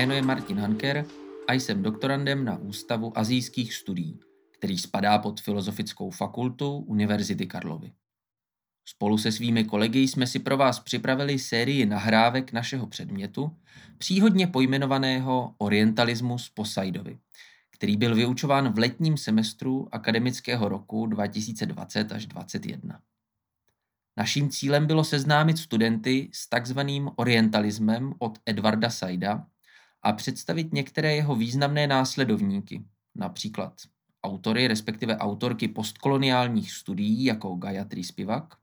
Je Martin Hanker a jsem doktorandem na Ústavu azijských studií, který spadá pod Filozofickou fakultu Univerzity Karlovy. Spolu se svými kolegy jsme si pro vás připravili sérii nahrávek našeho předmětu, příhodně pojmenovaného Orientalismus Posaidovi, který byl vyučován v letním semestru akademického roku 2020 až 2021. Naším cílem bylo seznámit studenty s takzvaným orientalismem od Edvarda Saida a představit některé jeho významné následovníky, například autory, respektive autorky postkoloniálních studií jako Gayatri Spivak,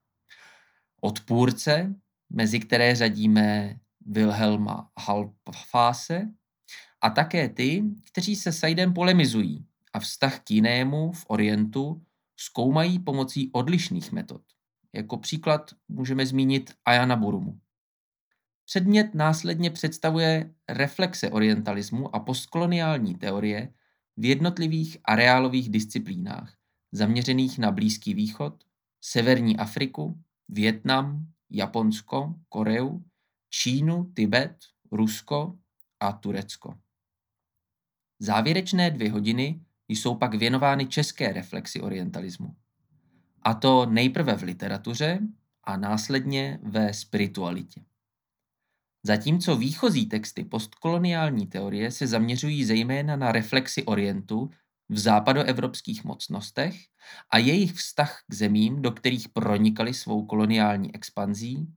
odpůrce, mezi které řadíme Wilhelma Halfase, a také ty, kteří se Saidem polemizují a vztah k jinému v Orientu zkoumají pomocí odlišných metod. Jako příklad můžeme zmínit Ayana Burumu. Předmět následně představuje reflexe orientalismu a postkoloniální teorie v jednotlivých areálových disciplínách, zaměřených na Blízký východ, Severní Afriku, Vietnam, Japonsko, Koreu, Čínu, Tibet, Rusko a Turecko. Závěrečné dvě hodiny jsou pak věnovány české reflexi orientalismu. A to nejprve v literatuře a následně ve spiritualitě. Zatímco výchozí texty postkoloniální teorie se zaměřují zejména na reflexi Orientu v západoevropských mocnostech a jejich vztah k zemím, do kterých pronikali svou koloniální expanzí,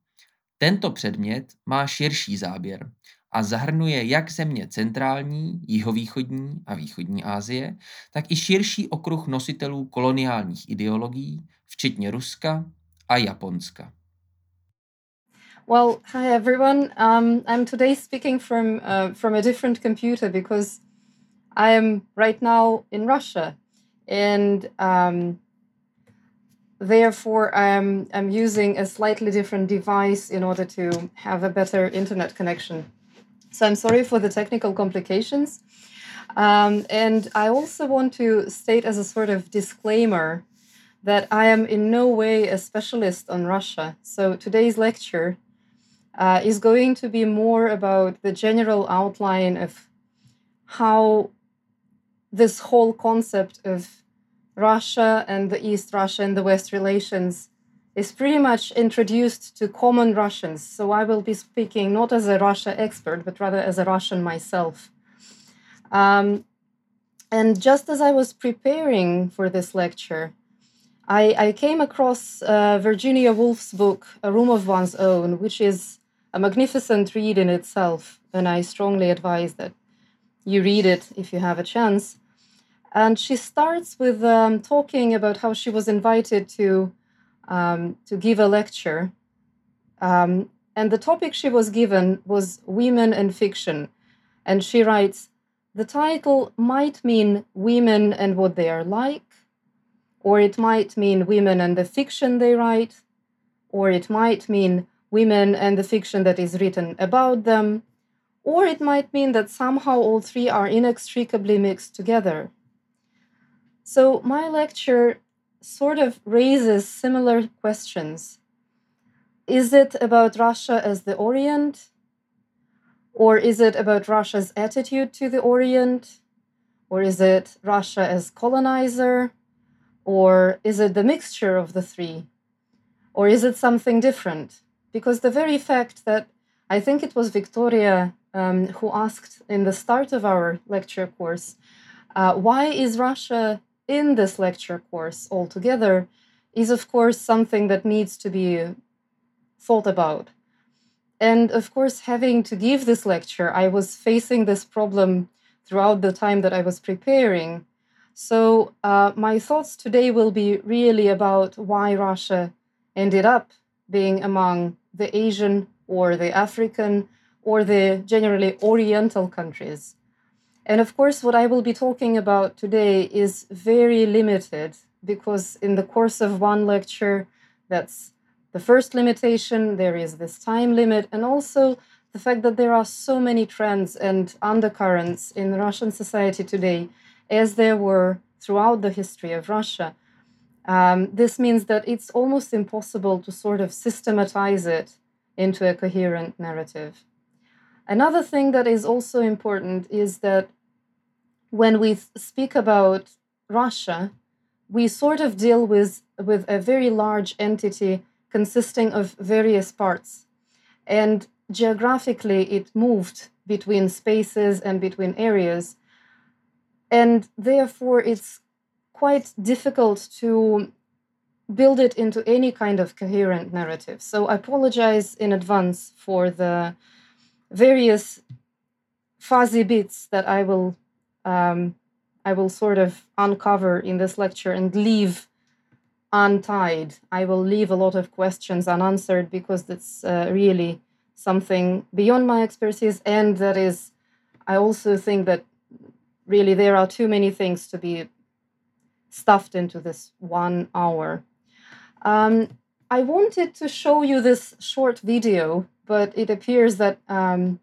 tento předmět má širší záběr a zahrnuje jak země centrální, jihovýchodní a východní Asie, tak i širší okruh nositelů koloniálních ideologií, včetně Ruska a Japonska. Well, hi everyone. Um, I'm today speaking from uh, from a different computer because I am right now in Russia, and um, therefore I'm I'm using a slightly different device in order to have a better internet connection. So I'm sorry for the technical complications. Um, and I also want to state as a sort of disclaimer that I am in no way a specialist on Russia. So today's lecture uh, is going to be more about the general outline of how this whole concept of Russia and the East Russia and the West relations is pretty much introduced to common Russians. So I will be speaking not as a Russia expert, but rather as a Russian myself. Um, and just as I was preparing for this lecture, I, I came across uh, Virginia Woolf's book, A Room of One's Own, which is a magnificent read in itself. And I strongly advise that you read it if you have a chance. And she starts with um, talking about how she was invited to um, to give a lecture. Um, and the topic she was given was Women and Fiction. And she writes The title might mean Women and What They Are Like, or it might mean Women and the Fiction They Write, or it might mean Women and the Fiction that is written about them, or it might mean that somehow all three are inextricably mixed together. So, my lecture sort of raises similar questions. Is it about Russia as the Orient? Or is it about Russia's attitude to the Orient? Or is it Russia as colonizer? Or is it the mixture of the three? Or is it something different? Because the very fact that I think it was Victoria um, who asked in the start of our lecture course, uh, why is Russia in this lecture course altogether is, of course, something that needs to be thought about. And of course, having to give this lecture, I was facing this problem throughout the time that I was preparing. So, uh, my thoughts today will be really about why Russia ended up being among the Asian or the African or the generally Oriental countries and of course, what I will be talking about today is very limited because, in the course of one lecture, that's the first limitation, there is this time limit, and also the fact that there are so many trends and undercurrents in Russian society today, as there were throughout the history of Russia. Um, this means that it's almost impossible to sort of systematize it into a coherent narrative. Another thing that is also important is that when we speak about Russia, we sort of deal with, with a very large entity consisting of various parts. And geographically, it moved between spaces and between areas. And therefore, it's quite difficult to build it into any kind of coherent narrative. So I apologize in advance for the various fuzzy bits that I will um, I will sort of uncover in this lecture and leave untied. I will leave a lot of questions unanswered because that's uh, really something beyond my expertise, and that is, I also think that really there are too many things to be stuffed into this one hour. Um, I wanted to show you this short video, but it appears that um,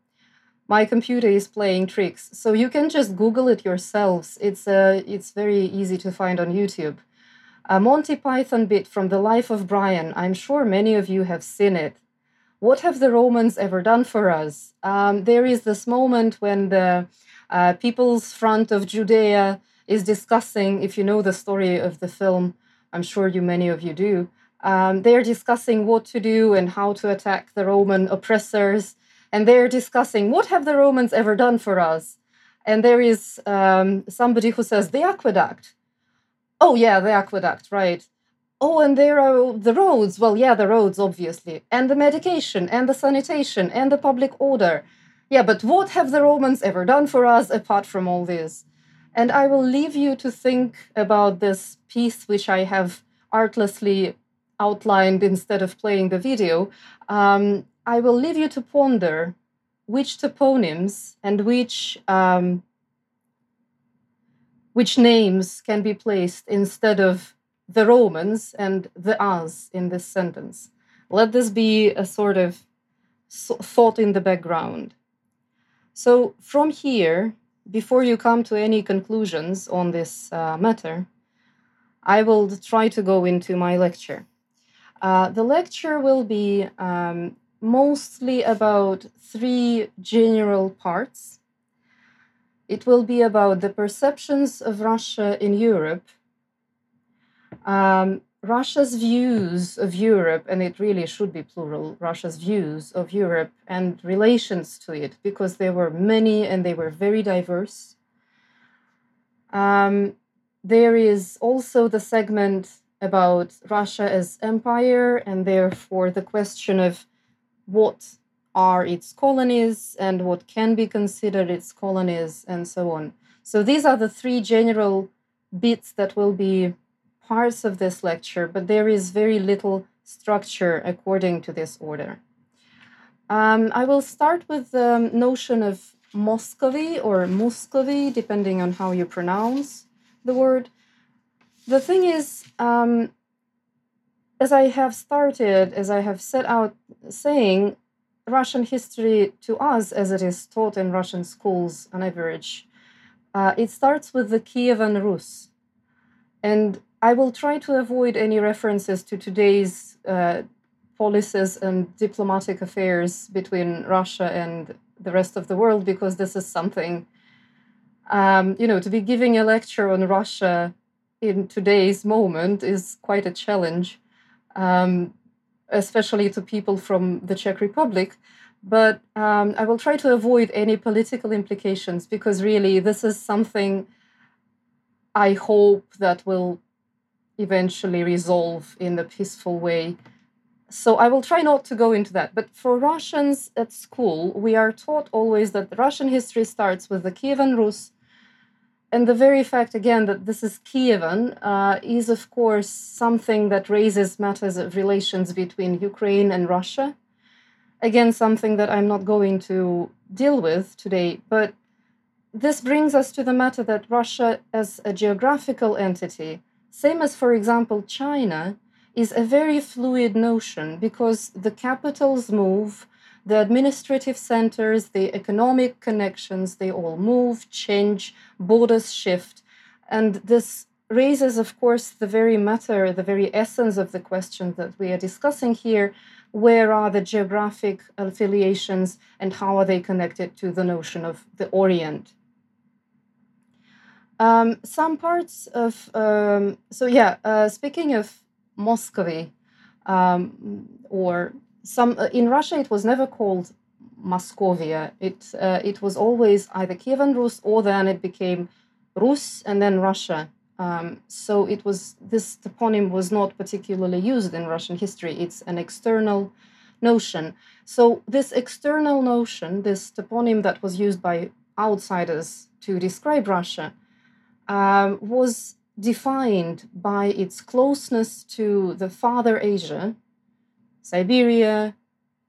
my computer is playing tricks. So you can just Google it yourselves. It's uh, it's very easy to find on YouTube. A Monty Python bit from the life of Brian. I'm sure many of you have seen it. What have the Romans ever done for us? Um, there is this moment when the uh, People's Front of Judea is discussing, if you know the story of the film, I'm sure you many of you do. Um, they're discussing what to do and how to attack the Roman oppressors and they're discussing what have the Romans ever done for us. And there is um, somebody who says the aqueduct. Oh yeah, the aqueduct, right? Oh, and there are the roads. Well, yeah, the roads, obviously, and the medication, and the sanitation, and the public order. Yeah, but what have the Romans ever done for us apart from all this? And I will leave you to think about this piece, which I have artlessly outlined instead of playing the video. Um, I will leave you to ponder which toponyms and which um, which names can be placed instead of the Romans and the us in this sentence. Let this be a sort of thought in the background. So, from here, before you come to any conclusions on this uh, matter, I will try to go into my lecture. Uh, the lecture will be um, mostly about three general parts. It will be about the perceptions of Russia in Europe, um, Russia's views of Europe, and it really should be plural Russia's views of Europe and relations to it, because there were many and they were very diverse. Um, there is also the segment about Russia as empire, and therefore the question of what are its colonies and what can be considered its colonies and so on. So these are the three general bits that will be parts of this lecture, but there is very little structure according to this order. Um, I will start with the notion of Muscovy or Muscovy, depending on how you pronounce the word. The thing is, um, as I have started, as I have set out saying, Russian history to us, as it is taught in Russian schools on average, uh, it starts with the Kievan Rus. And I will try to avoid any references to today's uh, policies and diplomatic affairs between Russia and the rest of the world because this is something, um, you know, to be giving a lecture on Russia in today's moment is quite a challenge um, especially to people from the Czech Republic. But um, I will try to avoid any political implications because really this is something I hope that will eventually resolve in a peaceful way. So I will try not to go into that. But for Russians at school, we are taught always that Russian history starts with the Kievan Rus and the very fact again that this is Kievan uh, is of course something that raises matters of relations between Ukraine and Russia. Again, something that I'm not going to deal with today, but this brings us to the matter that Russia as a geographical entity, same as for example China, is a very fluid notion because the capitals move, the administrative centers, the economic connections, they all move, change, borders shift. And this raises, of course, the very matter, the very essence of the question that we are discussing here, where are the geographic affiliations and how are they connected to the notion of the Orient. Um, some parts of, um, so yeah, uh, speaking of Muscovy, um, or some, uh, in Russia it was never called Moscovia. It, uh, it was always either Kievan Rus or then it became Rus and then Russia. Um, so it was this toponym was not particularly used in Russian history. It's an external notion. So this external notion, this toponym that was used by outsiders to describe Russia, um, was defined by its closeness to the Father Asia, Siberia,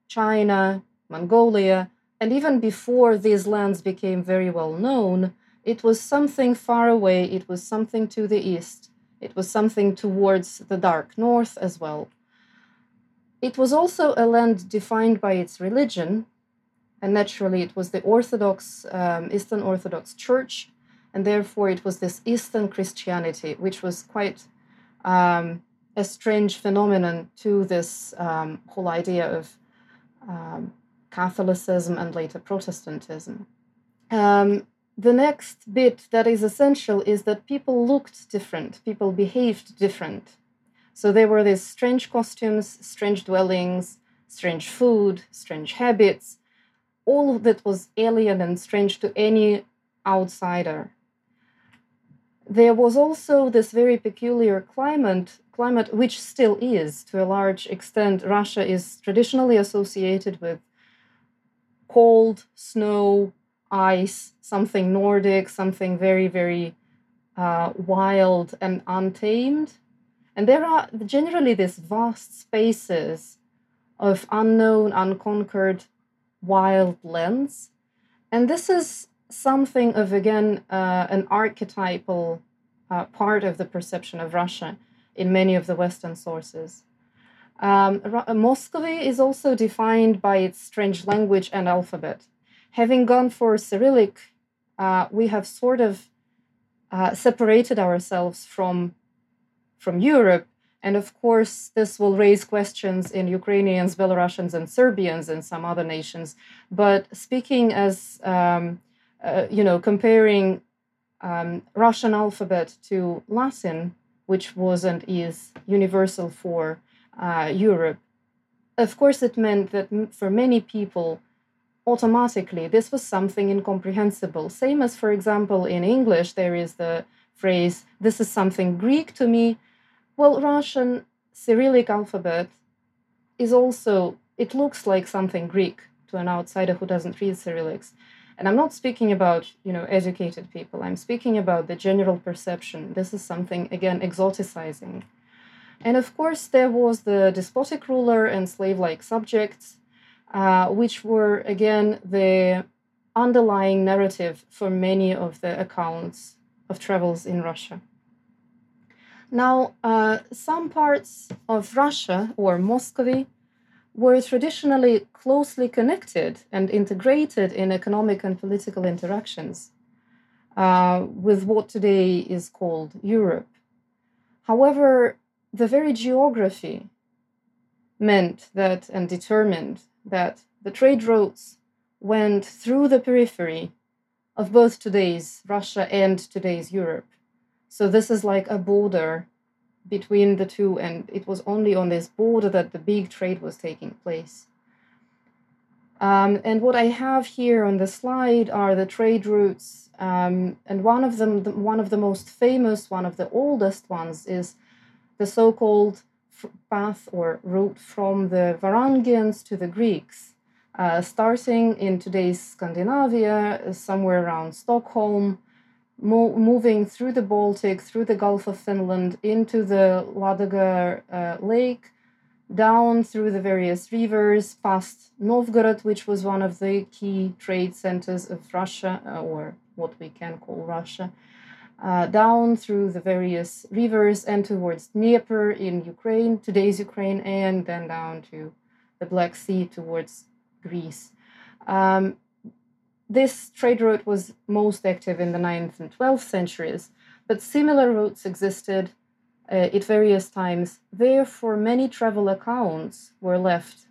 China, Mongolia, and even before these lands became very well known, it was something far away, it was something to the east, it was something towards the dark north as well. It was also a land defined by its religion, and naturally it was the Orthodox, um, Eastern Orthodox Church, and therefore it was this Eastern Christianity, which was quite um, a strange phenomenon to this um, whole idea of um, Catholicism and later Protestantism. Um, the next bit that is essential is that people looked different, people behaved different. So there were these strange costumes, strange dwellings, strange food, strange habits, all of that was alien and strange to any outsider. There was also this very peculiar climate, climate which still is to a large extent. Russia is traditionally associated with cold, snow, ice, something Nordic, something very, very uh, wild and untamed. And there are generally these vast spaces of unknown, unconquered wild lands. And this is something of, again, uh, an archetypal uh, part of the perception of Russia in many of the Western sources. Um, Muscovy is also defined by its strange language and alphabet having gone for Cyrillic, uh, we have sort of uh, separated ourselves from from Europe, and of course, this will raise questions in Ukrainians, Belarusians, and Serbians, and some other nations. But speaking as um, uh, you know, comparing um, Russian alphabet to Latin, which was and is universal for uh, Europe, of course, it meant that for many people automatically this was something incomprehensible. Same as, for example, in English, there is the phrase, this is something Greek to me. Well, Russian Cyrillic alphabet is also, it looks like something Greek to an outsider who doesn't read Cyrillics. And I'm not speaking about, you know, educated people. I'm speaking about the general perception. This is something, again, exoticizing. And of course, there was the despotic ruler and slave like subjects uh, which were again the underlying narrative for many of the accounts of travels in Russia. Now, uh, some parts of Russia or Muscovy were traditionally closely connected and integrated in economic and political interactions uh, with what today is called Europe. However, the very geography meant that and determined that the trade routes went through the periphery of both today's Russia and today's Europe. So this is like a border between the two, and it was only on this border that the big trade was taking place. Um, and what I have here on the slide are the trade routes, um, and one of them, the, one of the most famous, one of the oldest ones, is the so-called path or route from the Varangians to the Greeks, uh, starting in today's Scandinavia, somewhere around Stockholm, mo- moving through the Baltic, through the Gulf of Finland, into the Ladoga uh, Lake, down through the various rivers, past Novgorod, which was one of the key trade centers of Russia, uh, or what we can call Russia, uh, down through the various rivers and towards Dnieper in Ukraine, today's Ukraine, and then down to the Black Sea towards Greece. Um, this trade route was most active in the 9th and 12th centuries, but similar routes existed uh, at various times. Therefore, many travel accounts were left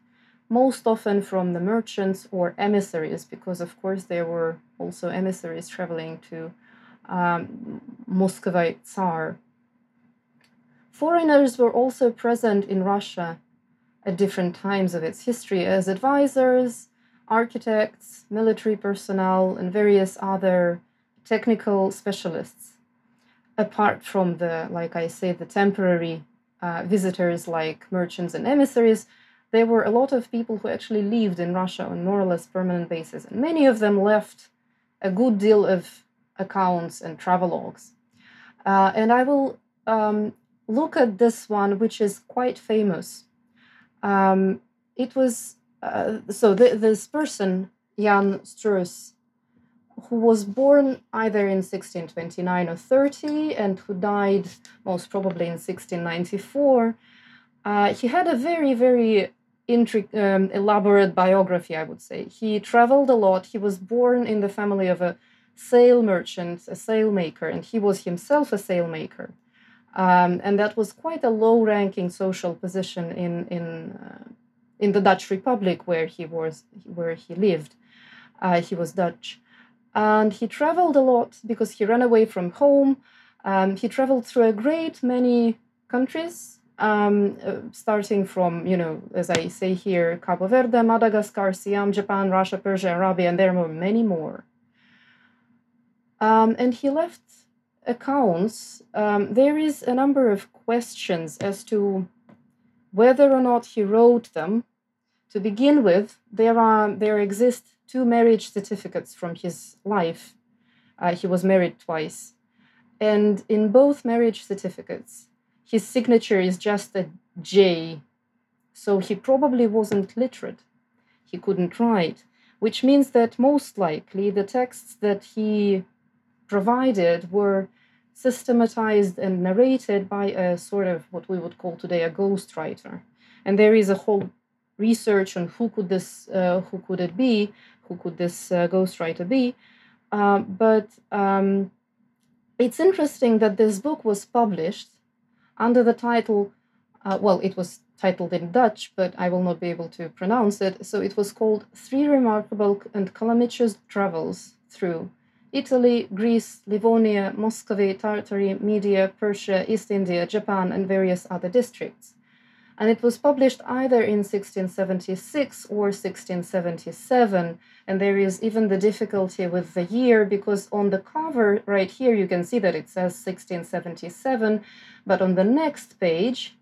most often from the merchants or emissaries, because of course there were also emissaries traveling to um, Muscovite Tsar. Foreigners were also present in Russia at different times of its history as advisors, architects, military personnel, and various other technical specialists. Apart from the, like I say, the temporary uh, visitors like merchants and emissaries, there were a lot of people who actually lived in Russia on more or less permanent basis, and many of them left a good deal of accounts and travelogues. Uh, and I will um, look at this one, which is quite famous. Um, it was uh, so this person, Jan Struys, who was born either in 1629 or 30 and who died most probably in 1694. Uh, he had a very, very intri- um, elaborate biography, I would say. He traveled a lot. He was born in the family of a sail merchant, a sailmaker, and he was himself a sailmaker. Um, and that was quite a low-ranking social position in in uh, in the Dutch Republic where he was where he lived. Uh, he was Dutch, and he traveled a lot because he ran away from home. Um, he traveled through a great many countries um, uh, starting from, you know, as I say here, Cabo Verde, Madagascar, Siam, Japan, Russia, Persia, Arabia, and there were many more. Um, and he left accounts. Um, there is a number of questions as to whether or not he wrote them. To begin with, there are there exist two marriage certificates from his life. Uh, he was married twice, and in both marriage certificates, his signature is just a J, so he probably wasn't literate. He couldn't write, which means that most likely the texts that he provided were systematized and narrated by a sort of what we would call today a ghostwriter. And there is a whole research on who could this, uh, who could it be, who could this uh, ghostwriter be. Uh, but um, it's interesting that this book was published under the title, uh, well, it was titled in Dutch, but I will not be able to pronounce it. So it was called Three Remarkable and Calamitous Travels Through Italy, Greece, Livonia, Muscovy, Tartary, Media, Persia, East India, Japan, and various other districts. And it was published either in 1676 or 1677 and there is even the difficulty with the year because on the cover right here you can see that it says 1677 but on the next page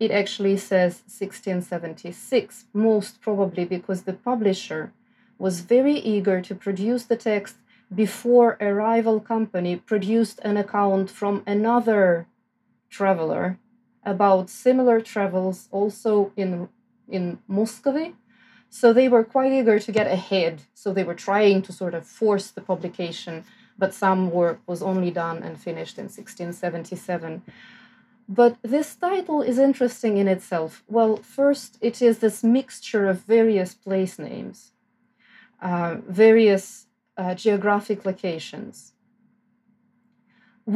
it actually says 1676 most probably because the publisher was very eager to produce the text before a rival company produced an account from another traveler about similar travels also in in Muscovy. So they were quite eager to get ahead. So they were trying to sort of force the publication, but some work was only done and finished in 1677. But this title is interesting in itself. Well, first, it is this mixture of various place names, uh, various uh, geographic locations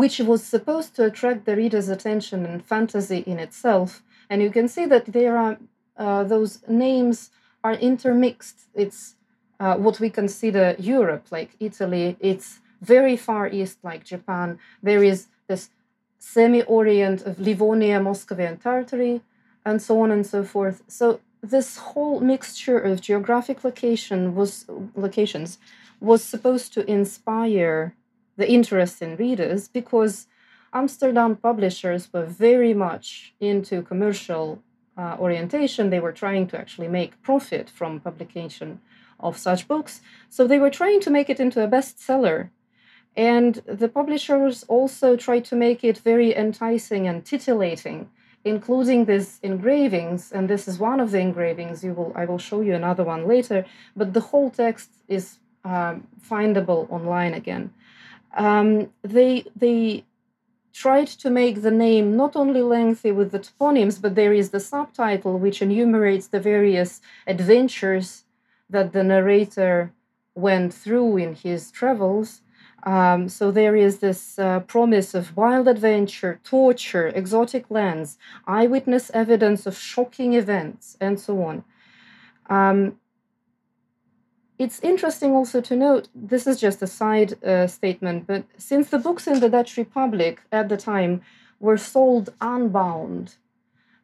which was supposed to attract the reader's attention and fantasy in itself. And you can see that there are uh, those names are intermixed. It's uh, what we consider Europe, like Italy. It's very far east, like Japan. There is this semi-orient of Livonia, Muscovy, and Tartary, and so on and so forth. So this whole mixture of geographic location was locations was supposed to inspire the interest in readers because Amsterdam publishers were very much into commercial uh, orientation. They were trying to actually make profit from publication of such books. So they were trying to make it into a bestseller. And the publishers also tried to make it very enticing and titillating, including these engravings. And this is one of the engravings. You will, I will show you another one later. But the whole text is um, findable online again um, they they tried to make the name not only lengthy with the toponyms, but there is the subtitle which enumerates the various adventures that the narrator went through in his travels. Um, so there is this uh, promise of wild adventure, torture, exotic lands, eyewitness evidence of shocking events, and so on. Um, it's interesting also to note this is just a side uh, statement, but since the books in the Dutch Republic at the time were sold unbound,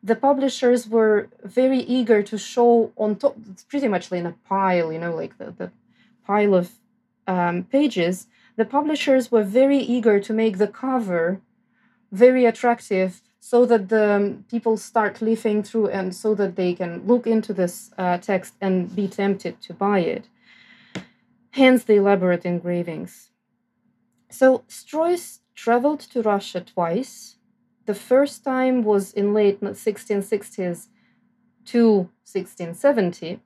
the publishers were very eager to show on top, pretty much in a pile, you know, like the, the pile of um, pages, the publishers were very eager to make the cover very attractive so that the um, people start leafing through and so that they can look into this uh, text and be tempted to buy it. Hence the elaborate engravings. So Struys traveled to Russia twice. The first time was in late 1660s to 1670,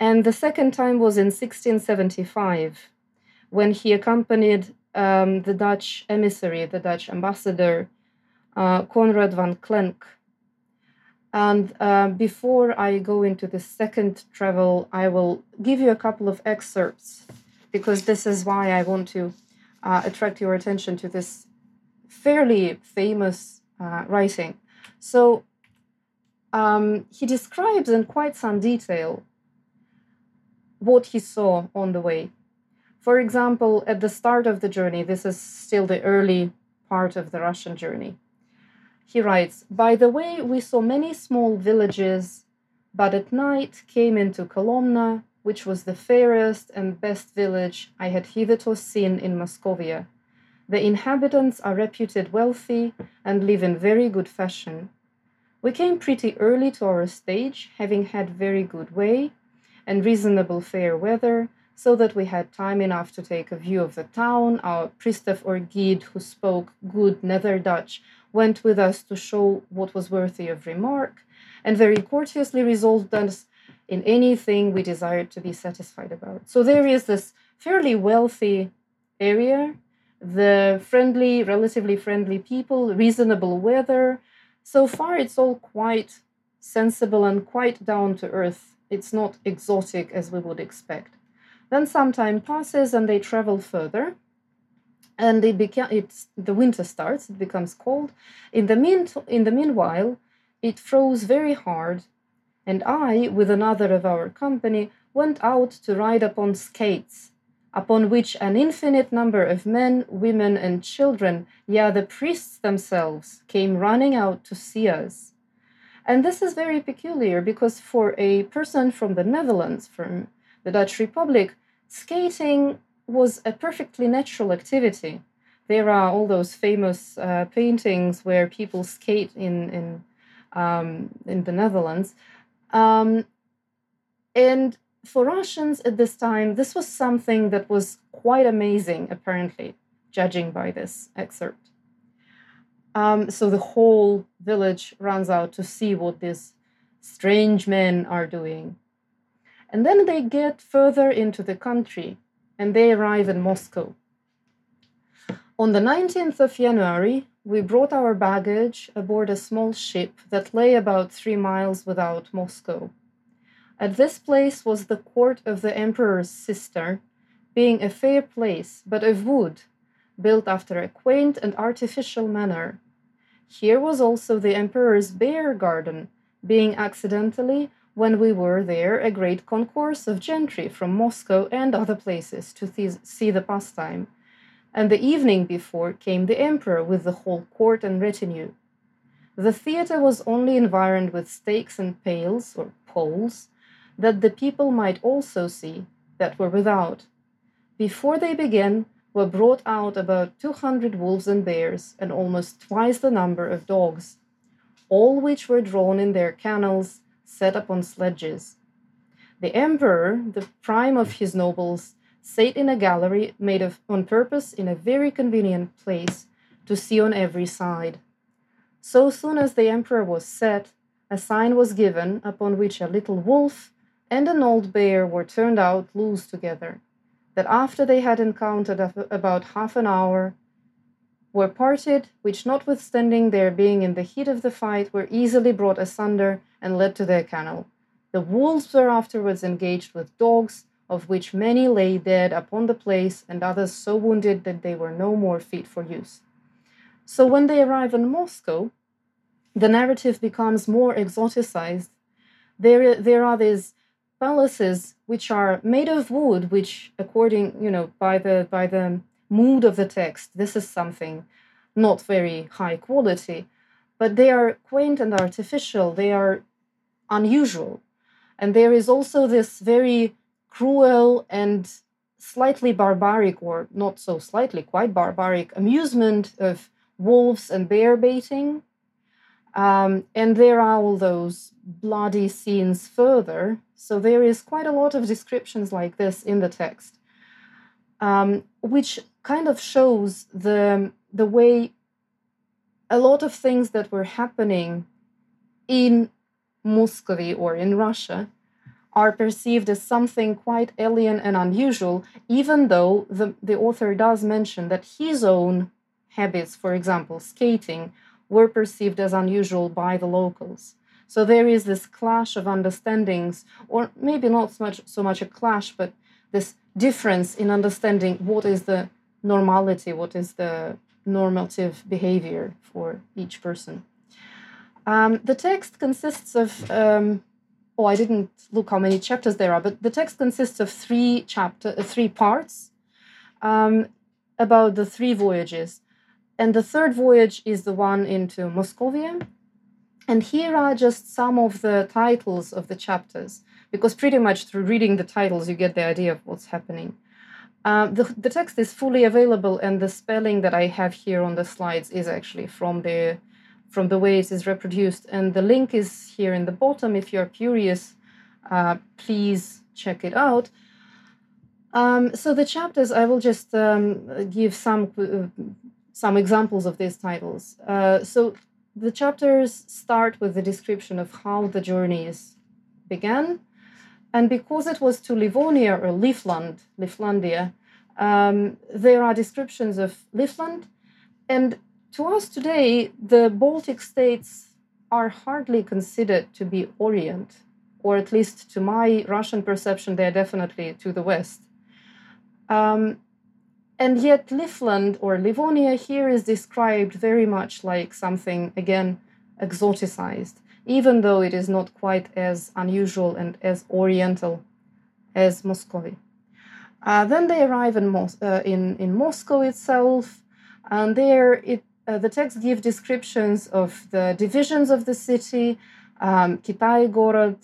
and the second time was in 1675 when he accompanied um, the Dutch emissary, the Dutch ambassador, uh, Conrad van Klenck. And uh, before I go into the second travel, I will give you a couple of excerpts because this is why I want to uh, attract your attention to this fairly famous uh, writing. So um, he describes in quite some detail what he saw on the way. For example, at the start of the journey, this is still the early part of the Russian journey. He writes By the way, we saw many small villages, but at night came into Kolomna, which was the fairest and best village I had hitherto seen in Moscovia. The inhabitants are reputed wealthy and live in very good fashion. We came pretty early to our stage, having had very good way and reasonable fair weather, so that we had time enough to take a view of the town. Our pristav or guide, who spoke good Nether Dutch, went with us to show what was worthy of remark, and very courteously resolved us in anything we desired to be satisfied about. So there is this fairly wealthy area, the friendly, relatively friendly people, reasonable weather. So far, it's all quite sensible and quite down to earth. It's not exotic as we would expect. Then some time passes and they travel further. And it beca- it's, the winter starts, it becomes cold. In the, mean- in the meanwhile, it froze very hard, and I, with another of our company, went out to ride upon skates, upon which an infinite number of men, women, and children, yeah, the priests themselves, came running out to see us. And this is very peculiar because for a person from the Netherlands, from the Dutch Republic, skating was a perfectly natural activity. There are all those famous uh, paintings where people skate in in um, in the Netherlands, um, and for Russians at this time, this was something that was quite amazing. Apparently, judging by this excerpt. Um, so the whole village runs out to see what these strange men are doing. And then they get further into the country and they arrive in Moscow. On the 19th of January, we brought our baggage aboard a small ship that lay about three miles without Moscow. At this place was the court of the emperor's sister, being a fair place, but of wood, built after a quaint and artificial manner. Here was also the emperor's bear garden, being accidentally when we were there a great concourse of gentry from Moscow and other places to th- see the pastime. And the evening before came the emperor with the whole court and retinue. The theatre was only environed with stakes and pales, or poles, that the people might also see that were without. Before they began, were brought out about two hundred wolves and bears, and almost twice the number of dogs, all which were drawn in their kennels set upon sledges. The emperor, the prime of his nobles, sat in a gallery made of on purpose in a very convenient place to see on every side. So soon as the emperor was set, a sign was given upon which a little wolf and an old bear were turned out loose together, that after they had encountered about half an hour, were parted, which notwithstanding their being in the heat of the fight, were easily brought asunder and led to their kennel. The wolves were afterwards engaged with dogs, of which many lay dead upon the place, and others so wounded that they were no more fit for use. So when they arrive in Moscow, the narrative becomes more exoticized. There, there are these palaces which are made of wood, which, according, you know, by the by the mood of the text, this is something not very high quality, but they are quaint and artificial. They are unusual, and there is also this very cruel and slightly barbaric, or not so slightly, quite barbaric amusement of wolves and bear baiting. Um, and there are all those bloody scenes further. So there is quite a lot of descriptions like this in the text, um, which kind of shows the, the way a lot of things that were happening in Muscovy or in Russia are perceived as something quite alien and unusual, even though the, the author does mention that his own habits, for example, skating, were perceived as unusual by the locals. So there is this clash of understandings, or maybe not so much, so much a clash, but this difference in understanding what is the normality, what is the normative behavior for each person. Um, the text consists of um, oh, I didn't look how many chapters there are, but the text consists of three chapter, uh, three parts um, about the three voyages, and the third voyage is the one into Moscovia. And here are just some of the titles of the chapters, because pretty much through reading the titles you get the idea of what's happening. Um, the, the text is fully available, and the spelling that I have here on the slides is actually from the from the way it is reproduced. And the link is here in the bottom. If you're curious, uh, please check it out. Um, so the chapters, I will just um, give some uh, some examples of these titles. Uh, so the chapters start with the description of how the journeys began, and because it was to Livonia or Livland, Livlandia, um, there are descriptions of Livland, and to us today, the Baltic states are hardly considered to be Orient, or at least to my Russian perception, they're definitely to the West. Um, and yet, Livland or Livonia here is described very much like something, again, exoticized, even though it is not quite as unusual and as oriental as Muscovy. Uh, then they arrive in, Mos- uh, in, in Moscow itself, and there it uh, the text give descriptions of the divisions of the city, um, Kitai Gorod,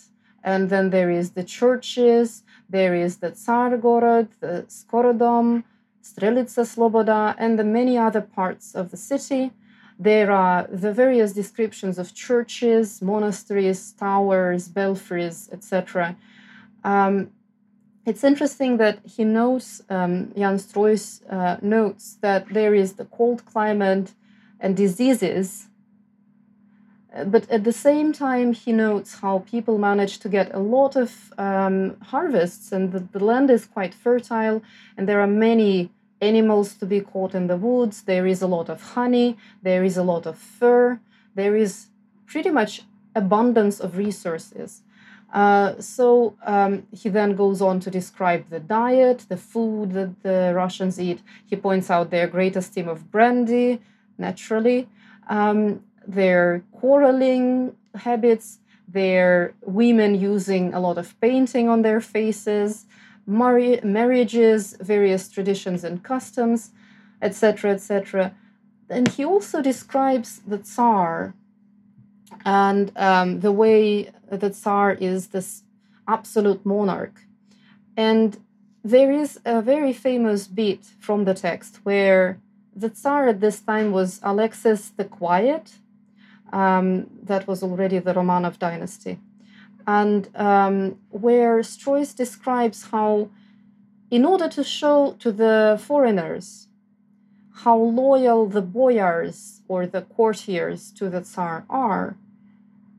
and then there is the churches, there is the Tsar Gorod, the Skorodom, Strelitsa Sloboda, and the many other parts of the city. There are the various descriptions of churches, monasteries, towers, belfries, etc. Um, it's interesting that he notes, um, Jan Struys uh, notes that there is the cold climate, and diseases. But at the same time, he notes how people manage to get a lot of um, harvests, and the, the land is quite fertile, and there are many animals to be caught in the woods. There is a lot of honey, there is a lot of fur, there is pretty much abundance of resources. Uh, so um, he then goes on to describe the diet, the food that the Russians eat. He points out their great esteem of brandy, naturally. Um, their quarreling habits, their women using a lot of painting on their faces, mar- marriages, various traditions and customs, etc., etc. And he also describes the Tsar and um, the way the Tsar is this absolute monarch. And there is a very famous bit from the text where the Tsar at this time was Alexis the Quiet. Um, that was already the Romanov dynasty. And um, where Struys describes how, in order to show to the foreigners how loyal the boyars or the courtiers to the Tsar are,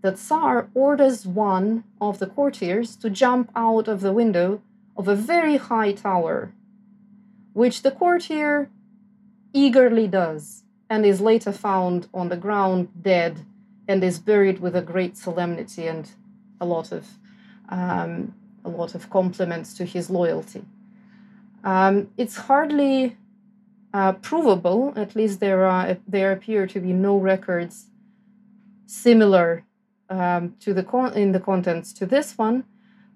the Tsar orders one of the courtiers to jump out of the window of a very high tower, which the courtier eagerly does, and is later found on the ground dead and is buried with a great solemnity and a lot of um, a lot of compliments to his loyalty. Um, it's hardly uh, provable, at least there are there appear to be no records similar um, to the con- in the contents to this one,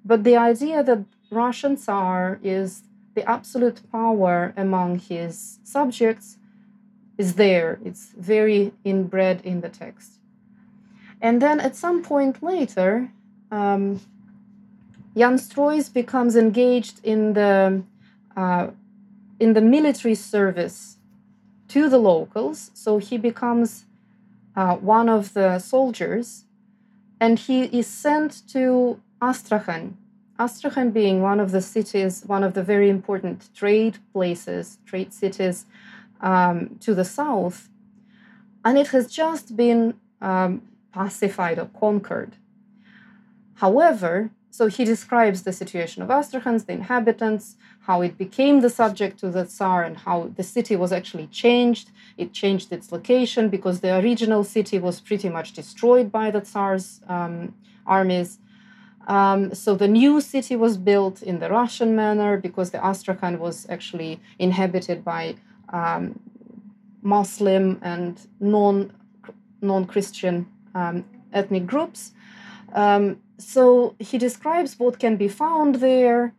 but the idea that Russian Tsar is the absolute power among his subjects is there. It's very inbred in the text. And then at some point later, um, Jan Struys becomes engaged in the uh, in the military service to the locals. So he becomes uh, one of the soldiers, and he is sent to Astrakhan. Astrakhan being one of the cities, one of the very important trade places, trade cities um, to the south, and it has just been um, pacified or conquered. However, so he describes the situation of Astrakhan, the inhabitants, how it became the subject to the Tsar, and how the city was actually changed. It changed its location because the original city was pretty much destroyed by the Tsar's um, armies. Um, so the new city was built in the Russian manner because the Astrakhan was actually inhabited by um, Muslim and non non Christian um, ethnic groups. Um, so he describes what can be found there,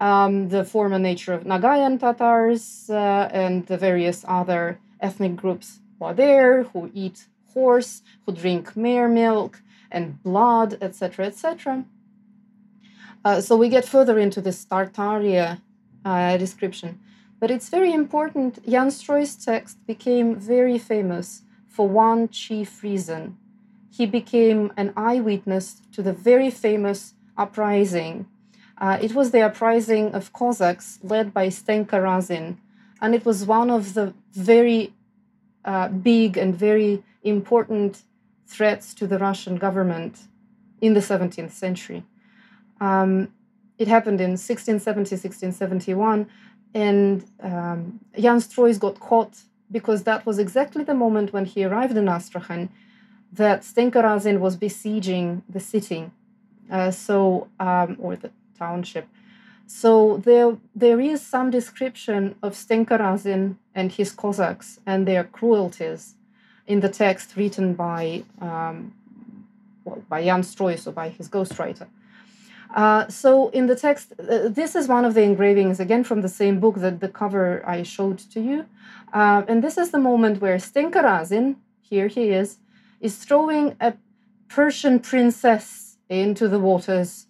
um, the former nature of Nagayan Tatars uh, and the various other ethnic groups who are there, who eat horse, who drink mare milk and blood, etc., etc. Uh, so we get further into this Tartaria uh, description. But it's very important. Jan Struys' text became very famous for one chief reason he became an eyewitness to the very famous uprising. Uh, it was the uprising of Cossacks led by Stenka Razin, and it was one of the very uh, big and very important threats to the Russian government in the 17th century. Um, it happened in 1670, 1671, and um, Jan Struys got caught because that was exactly the moment when he arrived in Astrakhan that Stenka Razin was besieging the city, uh, so um, or the township. So there there is some description of Stenka Razin and his Cossacks and their cruelties in the text written by um, well, by Jan Struys or by his ghostwriter. Uh, so in the text, uh, this is one of the engravings again from the same book that the cover I showed to you, uh, and this is the moment where Stenka Razin, here he is, is throwing a Persian princess into the waters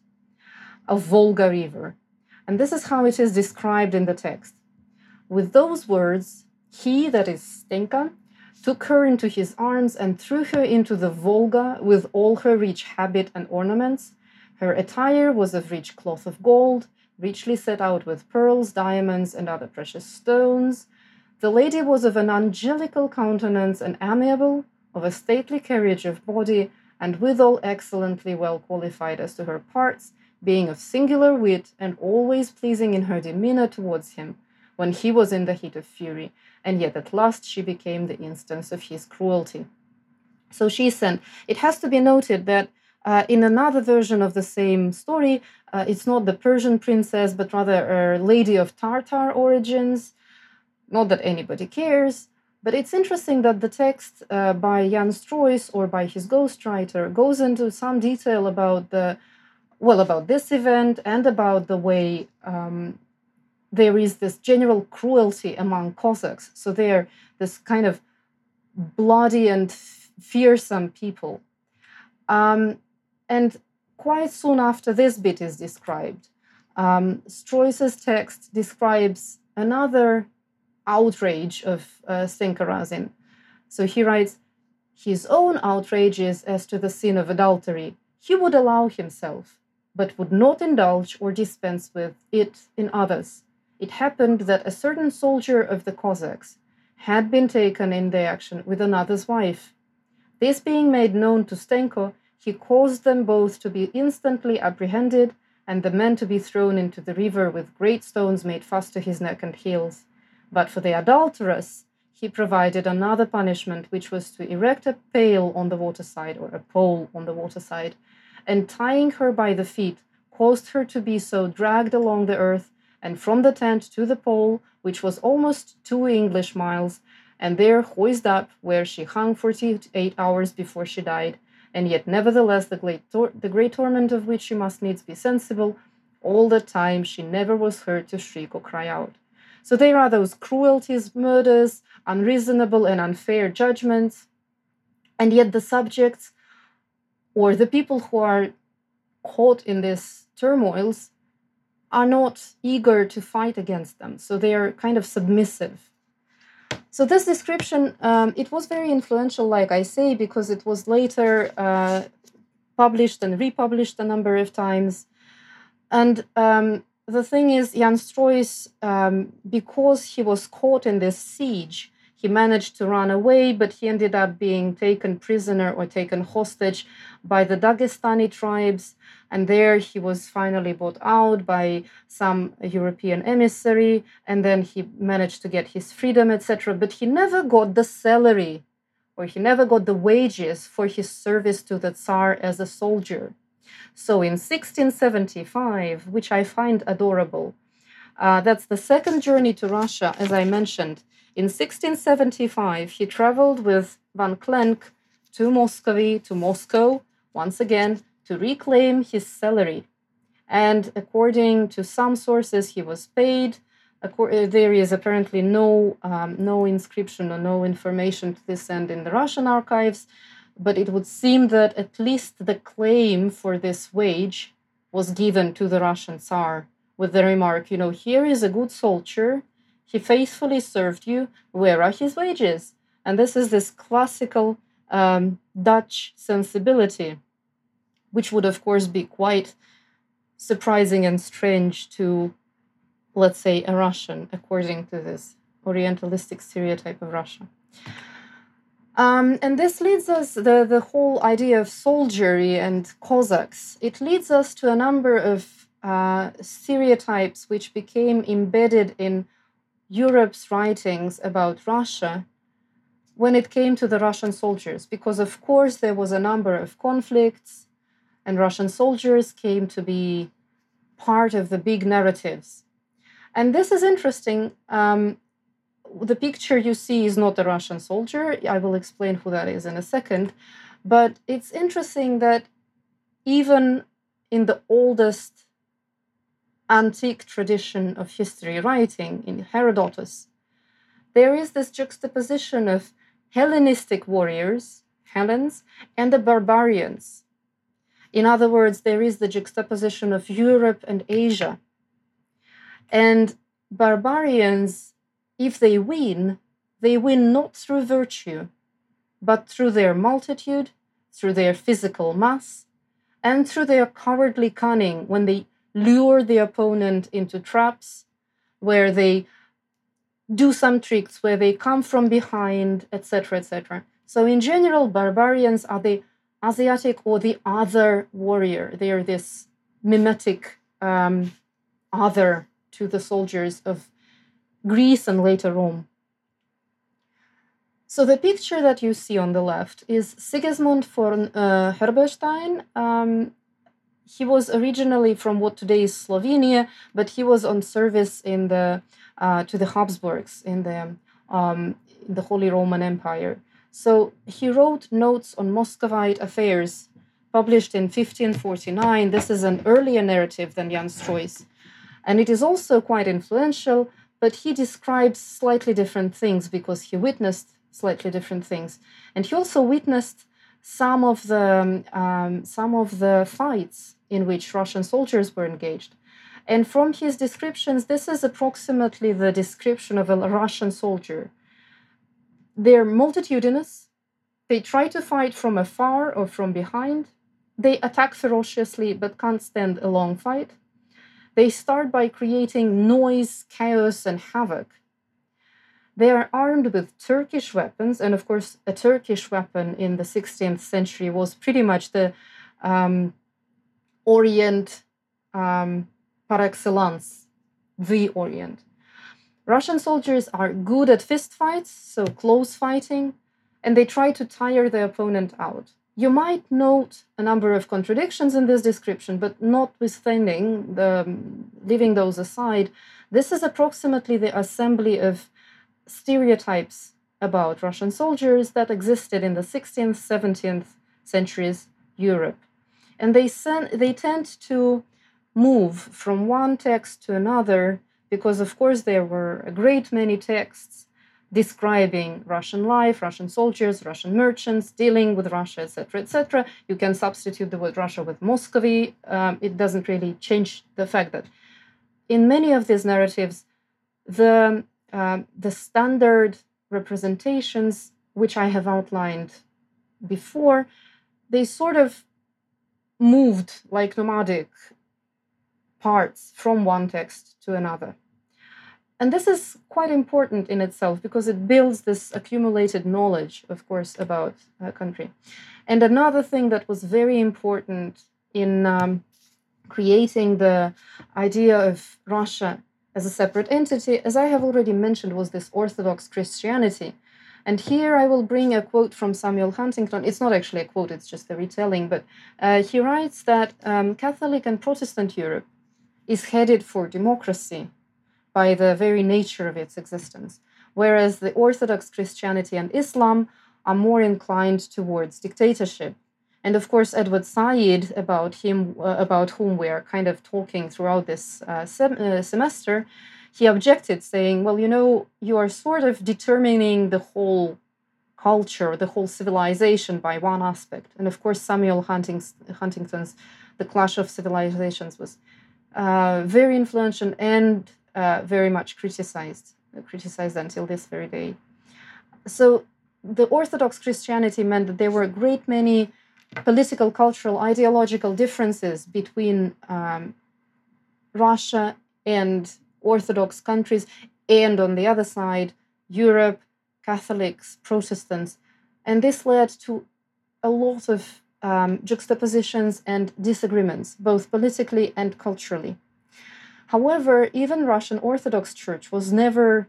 of Volga River. And this is how it is described in the text. With those words, he, that is Stenka, took her into his arms and threw her into the Volga with all her rich habit and ornaments. Her attire was of rich cloth of gold, richly set out with pearls, diamonds, and other precious stones. The lady was of an angelical countenance and amiable, of a stately carriage of body, and withal excellently well qualified as to her parts, being of singular wit and always pleasing in her demeanour towards him, when he was in the heat of fury, and yet at last she became the instance of his cruelty. So she sent. It has to be noted that uh, in another version of the same story, uh, it's not the Persian princess, but rather a lady of Tartar origins. Not that anybody cares. But it's interesting that the text uh, by Jan Struys or by his ghostwriter goes into some detail about the well about this event and about the way um, there is this general cruelty among Cossacks. So they're this kind of bloody and fearsome people. Um, and quite soon after this bit is described, um, text describes another outrage of uh. So he writes, his own outrages as to the sin of adultery he would allow himself, but would not indulge or dispense with it in others. It happened that a certain soldier of the Cossacks had been taken in the action with another's wife. This being made known to Stenko, he caused them both to be instantly apprehended and the man to be thrown into the river with great stones made fast to his neck and heels. But for the adulteress, he provided another punishment, which was to erect a pail on the waterside or a pole on the waterside, and tying her by the feet, caused her to be so dragged along the earth and from the tent to the pole, which was almost two English miles, and there hoisted up, where she hung forty eight hours before she died, and yet nevertheless the great, tor- the great torment of which she must needs be sensible, all the time she never was heard to shriek or cry out. So there are those cruelties, murders, unreasonable and unfair judgments, and yet the subjects or the people who are caught in these turmoils are not eager to fight against them. So they are kind of submissive. So this description, um, it was very influential, like I say, because it was later uh, published and republished a number of times. And um, the thing is, Jan Struys, um, because he was caught in this siege, he managed to run away, but he ended up being taken prisoner or taken hostage by the Dagestani tribes. And there he was finally bought out by some European emissary. And then he managed to get his freedom, etc. But he never got the salary or he never got the wages for his service to the Tsar as a soldier. So in 1675, which I find adorable, uh, that's the second journey to Russia, as I mentioned. In 1675, he traveled with Van Klenk to Muscovy, to Moscow, once again, to reclaim his salary. And according to some sources, he was paid. Uh, there is apparently no, um, no inscription or no information to this end in the Russian archives, but it would seem that at least the claim for this wage was given to the Russian Tsar with the remark, you know, here is a good soldier he faithfully served you. Where are his wages? And this is this classical um, Dutch sensibility, which would, of course, be quite surprising and strange to, let's say, a Russian, according to this Orientalistic stereotype of Russia. Um, and this leads us, the, the whole idea of soldiery and Cossacks, it leads us to a number of uh, stereotypes which became embedded in Europe's writings about Russia when it came to the Russian soldiers, because of course there was a number of conflicts, and Russian soldiers came to be part of the big narratives. And this is interesting. Um, the picture you see is not a Russian soldier. I will explain who that is in a second. But it's interesting that even in the oldest antique tradition of history writing in Herodotus, there is this juxtaposition of Hellenistic warriors, Hellenes, and the barbarians. In other words, there is the juxtaposition of Europe and Asia. And barbarians, if they win, they win not through virtue, but through their multitude, through their physical mass, and through their cowardly cunning when they lure the opponent into traps where they do some tricks where they come from behind etc etc so in general barbarians are the asiatic or the other warrior. They are this mimetic um, other to the soldiers of greece and later rome so the picture that you see on the left is Sigismund von uh, Herberstein, um, he was originally from what today is Slovenia, but he was on service in the uh, to the Habsburgs in the um, in the Holy Roman Empire. So he wrote notes on Muscovite affairs, published in 1549. This is an earlier narrative than Jan Struys, and it is also quite influential. But he describes slightly different things because he witnessed slightly different things, and he also witnessed some of the um, some of the fights in which Russian soldiers were engaged. And from his descriptions, this is approximately the description of a Russian soldier. They're multitudinous, they try to fight from afar or from behind, they attack ferociously but can't stand a long fight. They start by creating noise, chaos, and havoc. They are armed with Turkish weapons, and of course, a Turkish weapon in the 16th century was pretty much the um, Orient um, par excellence, the Orient. Russian soldiers are good at fistfights, so close fighting, and they try to tire the opponent out. You might note a number of contradictions in this description, but notwithstanding, the, um, leaving those aside, this is approximately the assembly of stereotypes about Russian soldiers that existed in the 16th, 17th centuries Europe. And they, sen- they tend to move from one text to another because, of course, there were a great many texts describing Russian life, Russian soldiers, Russian merchants, dealing with Russia, etc., etc. You can substitute the word Russia with Muscovy. Um, it doesn't really change the fact that in many of these narratives, the uh, the standard representations, which I have outlined before, they sort of moved like nomadic parts from one text to another. And this is quite important in itself because it builds this accumulated knowledge, of course, about a country. And another thing that was very important in um, creating the idea of Russia as a separate entity, as I have already mentioned, was this Orthodox Christianity. And here I will bring a quote from Samuel Huntington. It's not actually a quote, it's just a retelling, but uh, he writes that um, Catholic and Protestant Europe is headed for democracy by the very nature of its existence, whereas the Orthodox Christianity and Islam are more inclined towards dictatorship. And of course, Edward Said, about him, uh, about whom we are kind of talking throughout this uh, sem- uh, semester, he objected, saying, "Well, you know, you are sort of determining the whole culture, the whole civilization by one aspect." And of course, Samuel Huntington's "The Clash of Civilizations" was uh, very influential and uh, very much criticized, criticized until this very day. So the Orthodox Christianity meant that there were a great many political, cultural, ideological differences between um, Russia and Orthodox countries, and on the other side, Europe, Catholics, Protestants. And this led to a lot of um, juxtapositions and disagreements, both politically and culturally. However, even Russian Orthodox Church was never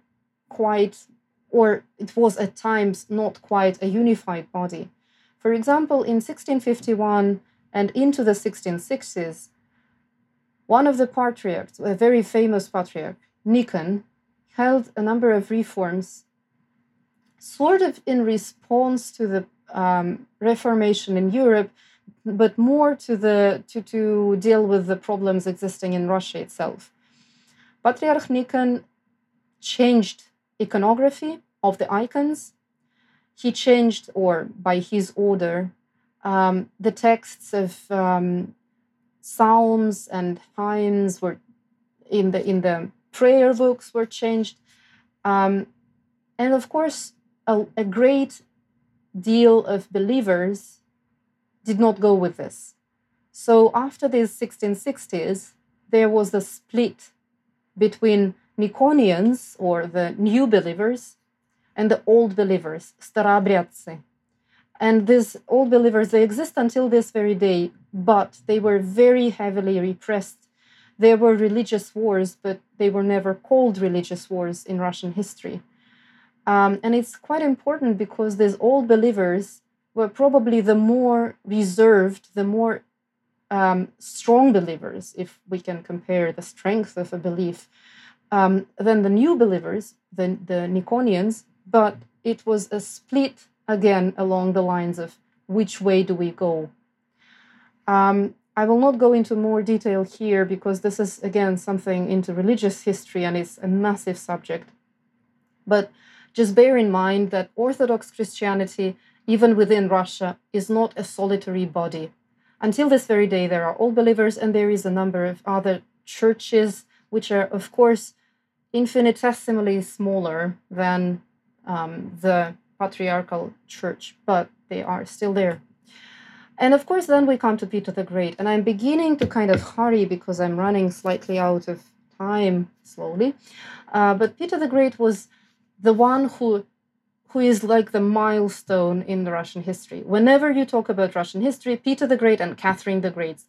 quite, or it was at times not quite a unified body. For example, in 1651 and into the 1660s, one of the patriarchs, a very famous patriarch, Nikon, held a number of reforms, sort of in response to the um, Reformation in Europe, but more to the to, to deal with the problems existing in Russia itself. Patriarch Nikon changed iconography of the icons. He changed, or by his order, um, the texts of um, psalms and hymns were in the in the prayer books were changed, um, and of course, a, a great deal of believers did not go with this. So after these 1660s, there was a split between Nikonians, or the new believers, and the old believers, Staroobryadцы. And these old believers, they exist until this very day, but they were very heavily repressed. There were religious wars, but they were never called religious wars in Russian history. Um, and it's quite important because these old believers were probably the more reserved, the more um, strong believers, if we can compare the strength of a belief, um, than the new believers, the, the Nikonians, but it was a split again along the lines of which way do we go. Um, I will not go into more detail here because this is again something into religious history and it's a massive subject. But just bear in mind that Orthodox Christianity, even within Russia, is not a solitary body. Until this very day, there are all believers, and there is a number of other churches, which are, of course, infinitesimally smaller than um, the patriarchal church, but they are still there. And of course, then we come to Peter the Great, and I'm beginning to kind of hurry because I'm running slightly out of time slowly. Uh, but Peter the Great was the one who who is like the milestone in the Russian history. Whenever you talk about Russian history, Peter the Great and Catherine the Great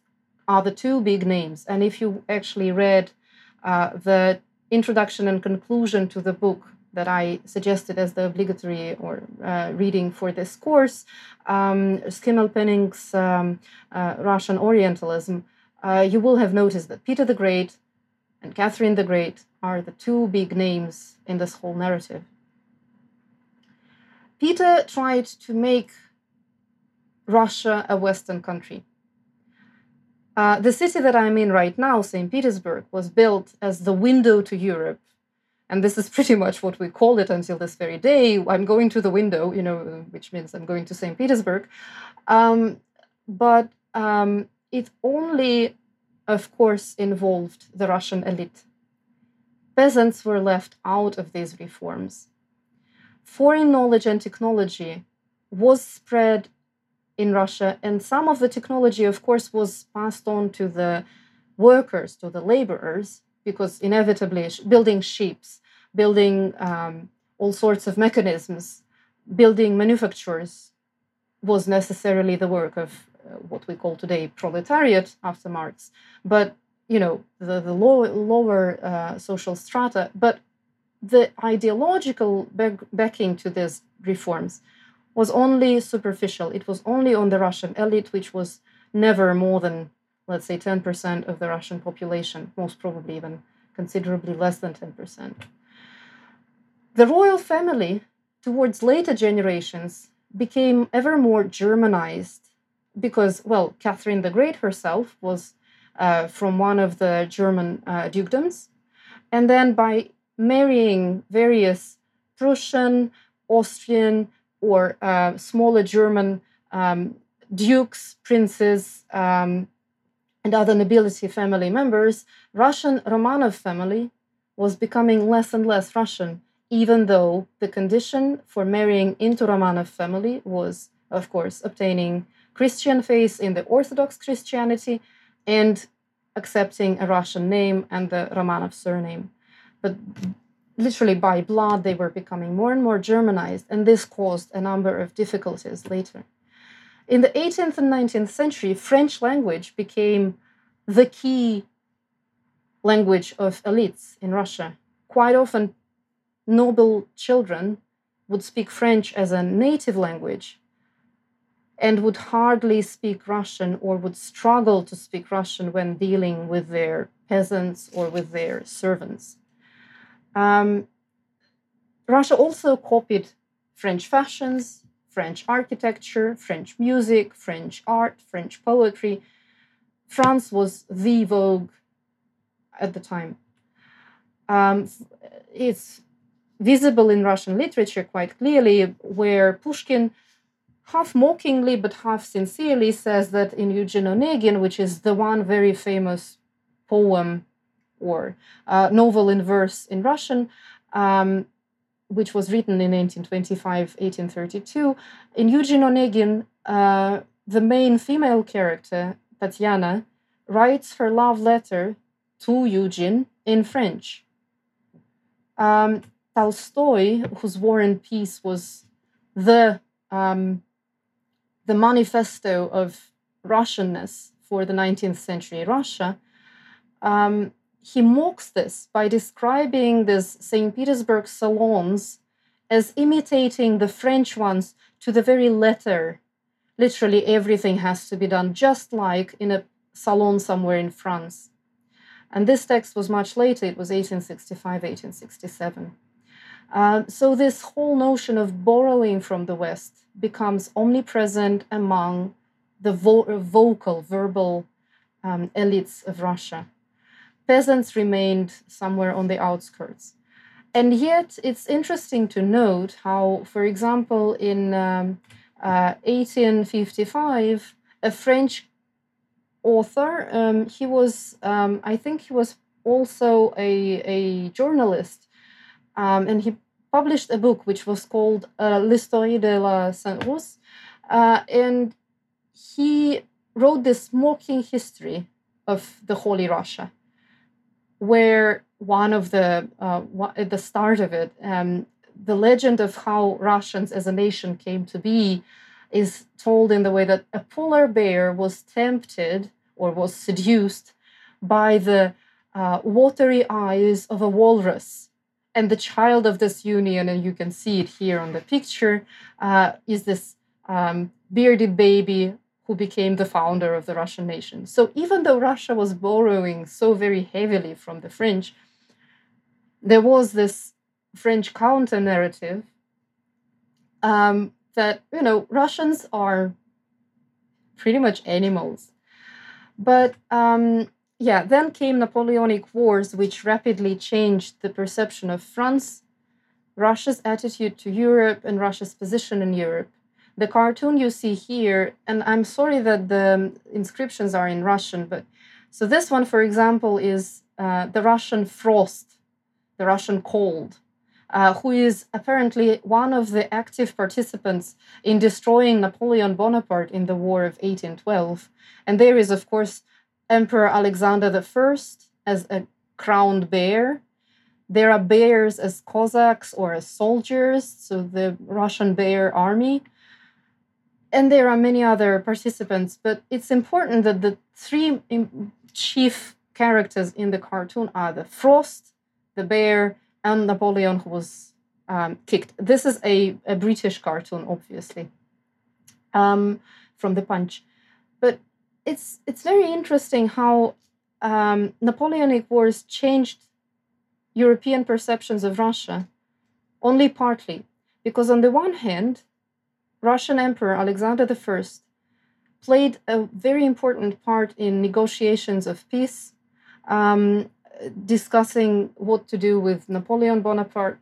are the two big names. And if you actually read uh, the introduction and conclusion to the book that I suggested as the obligatory or uh, reading for this course, um, Schimmelpenninck's um, uh, Russian Orientalism, uh, you will have noticed that Peter the Great and Catherine the Great are the two big names in this whole narrative. Peter tried to make Russia a Western country. Uh, the city that I'm in right now, St. Petersburg, was built as the window to Europe. And this is pretty much what we call it until this very day. I'm going to the window, you know, which means I'm going to St. Petersburg. Um, but um, it only, of course, involved the Russian elite. Peasants were left out of these reforms. Foreign knowledge and technology was spread in Russia, and some of the technology, of course, was passed on to the workers, to the laborers, because inevitably building ships, building um, all sorts of mechanisms, building manufacturers was necessarily the work of uh, what we call today proletariat after Marx, but you know the, the low, lower uh, social strata. But the ideological back, backing to these reforms was only superficial. It was only on the Russian elite, which was never more than, let's say, 10% of the Russian population, most probably even considerably less than 10%. The royal family, towards later generations, became ever more Germanized because, well, Catherine the Great herself was uh, from one of the German uh, dukedoms. And then by marrying various Prussian, Austrian, or uh, smaller German um, dukes, princes, um, and other nobility family members, Russian Romanov family was becoming less and less Russian, even though the condition for marrying into Romanov family was, of course, obtaining Christian faith in the Orthodox Christianity and accepting a Russian name and the Romanov surname. But literally by blood, they were becoming more and more Germanized, and this caused a number of difficulties later. In the 18th and 19th century, French language became the key language of elites in Russia. Quite often, noble children would speak French as a native language and would hardly speak Russian or would struggle to speak Russian when dealing with their peasants or with their servants. Um, Russia also copied French fashions, French architecture, French music, French art, French poetry. France was the vogue at the time. Um, it's visible in Russian literature quite clearly, where Pushkin half mockingly but half sincerely says that in Eugene Onegin, which is the one very famous poem or uh, novel in verse in Russian, um, which was written in 1825 1832, in Eugene Onegin, uh, the main female character, Tatiana, writes her love letter to Eugene in French. Um, Tolstoy, whose War and Peace was the um, the manifesto of Russianness for the 19th century Russia, um, he mocks this by describing these St. Petersburg salons as imitating the French ones to the very letter. Literally, everything has to be done just like in a salon somewhere in France. And this text was much later, it was 1865, 1867. Uh, so, this whole notion of borrowing from the West becomes omnipresent among the vo- vocal, verbal um, elites of Russia. Peasants remained somewhere on the outskirts. And yet, it's interesting to note how, for example, in um, uh, 1855, a French author, um, he was, um, I think he was also a, a journalist, um, and he published a book which was called uh, L'Histoire de la Sainte-Russie. Uh, and he wrote this mocking history of the Holy Russia, where one of the, uh, at the start of it, um, the legend of how Russians as a nation came to be is told in the way that a polar bear was tempted or was seduced by the uh, watery eyes of a walrus. And the child of this union, and you can see it here on the picture, uh, is this um, bearded baby who became the founder of the Russian nation. So even though Russia was borrowing so very heavily from the French, there was this French counter narrative um, that you know Russians are pretty much animals. But um, yeah, then came Napoleonic Wars, which rapidly changed the perception of France, Russia's attitude to Europe, and Russia's position in Europe. The cartoon you see here, and I'm sorry that the inscriptions are in Russian, but so this one, for example, is uh, the Russian frost, the Russian cold, uh, who is apparently one of the active participants in destroying Napoleon Bonaparte in the War of 1812. And there is, of course, Emperor Alexander I as a crowned bear. There are bears as Cossacks or as soldiers, so the Russian bear army. And there are many other participants, but it's important that the three chief characters in the cartoon are the Frost, the bear, and Napoleon, who was um, kicked. This is a, a British cartoon, obviously, um, from the Punch. But it's it's very interesting how um, Napoleonic wars changed European perceptions of Russia, only partly, because on the one hand, Russian Emperor Alexander I played a very important part in negotiations of peace, um, discussing what to do with Napoleon Bonaparte,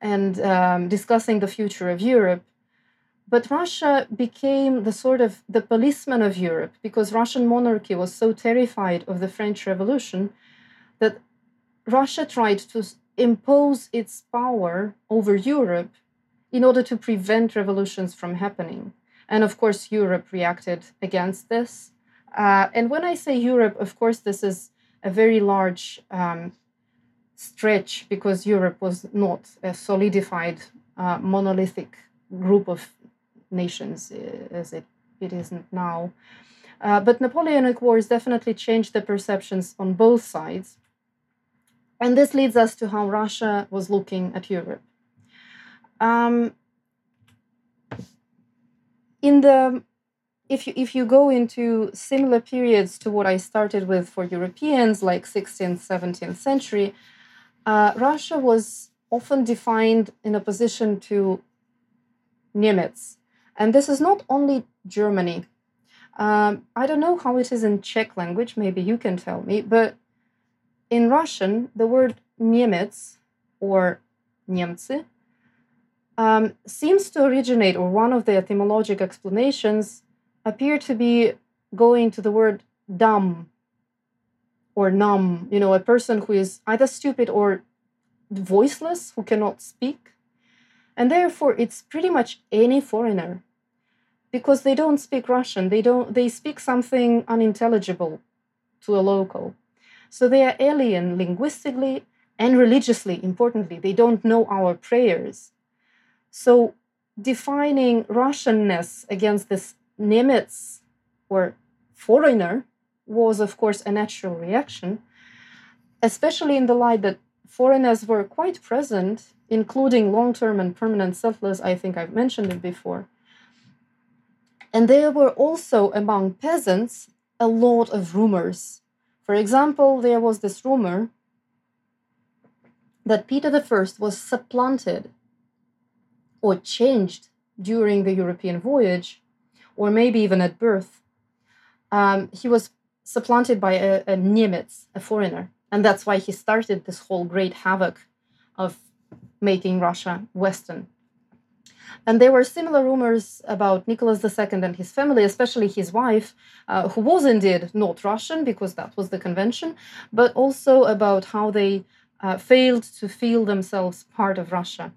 and um, discussing the future of Europe. But Russia became the sort of the policeman of Europe because Russian monarchy was so terrified of the French Revolution that Russia tried to impose its power over Europe in order to prevent revolutions from happening. And of course, Europe reacted against this. Uh, and when I say Europe, of course, this is a very large um, stretch because Europe was not a solidified, uh, monolithic group of nations uh, as it, it isn't now. Uh, but Napoleonic Wars definitely changed the perceptions on both sides. And this leads us to how Russia was looking at Europe. Um, in the if you if you go into similar periods to what I started with for Europeans, like 16th, 17th century, uh, Russia was often defined in opposition to Niemiec, and this is not only Germany. Um, I don't know how it is in Czech language, maybe you can tell me, but in Russian, the word Niemiec or Niemcy um, seems to originate, or one of the etymologic explanations appear to be going to the word dumb or numb, you know, a person who is either stupid or voiceless, who cannot speak. And therefore, it's pretty much any foreigner because they don't speak Russian. They don't. They speak something unintelligible to a local. So they are alien linguistically and religiously. Importantly, they don't know our prayers. So defining Russianness against this Nimitz or foreigner was, of course, a natural reaction, especially in the light that foreigners were quite present, including long term and permanent settlers. I think I've mentioned it before. And there were also among peasants a lot of rumors. For example, there was this rumor that Peter I was supplanted or changed during the European voyage, or maybe even at birth. Um, he was supplanted by a, a Niemiec, a foreigner. And that's why he started this whole great havoc of making Russia Western. And there were similar rumors about Nicholas II and his family, especially his wife, uh, who was indeed not Russian because that was the convention, but also about how they uh, failed to feel themselves part of Russia.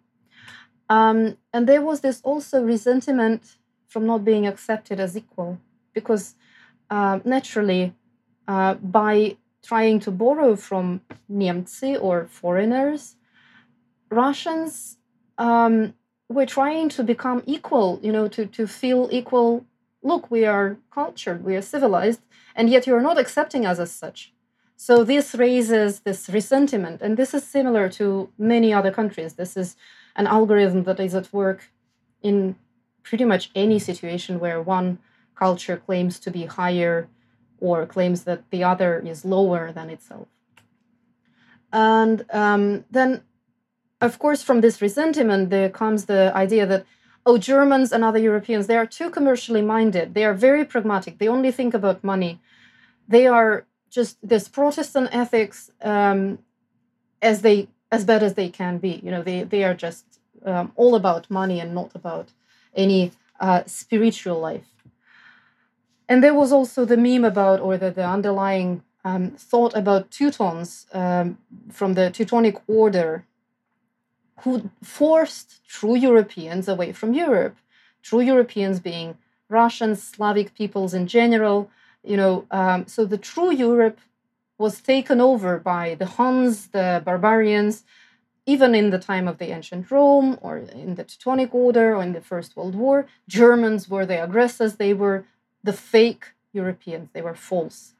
Um, and there was this also resentment from not being accepted as equal because uh, naturally uh, by trying to borrow from Niemcy or foreigners, Russians um, were trying to become equal, you know, to, to feel equal. Look, we are cultured, we are civilized, and yet you're not accepting us as such. So this raises this resentment, and this is similar to many other countries. This is an algorithm that is at work in pretty much any situation where one culture claims to be higher or claims that the other is lower than itself. And um, then, of course, from this resentment, there comes the idea that, oh, Germans and other Europeans, they are too commercially minded. They are very pragmatic. They only think about money. They are just this Protestant ethics um, as they as bad as they can be. You know, they they are just um, all about money and not about any uh, spiritual life. And there was also the meme about, or the, the underlying um, thought about Teutons um, from the Teutonic Order who forced true Europeans away from Europe. True Europeans being Russians, Slavic peoples in general. You know, um, so the true Europe was taken over by the Huns, the barbarians, even in the time of the ancient Rome or in the Teutonic Order or in the First World War. Germans were the aggressors, they were the fake Europeans, they were false.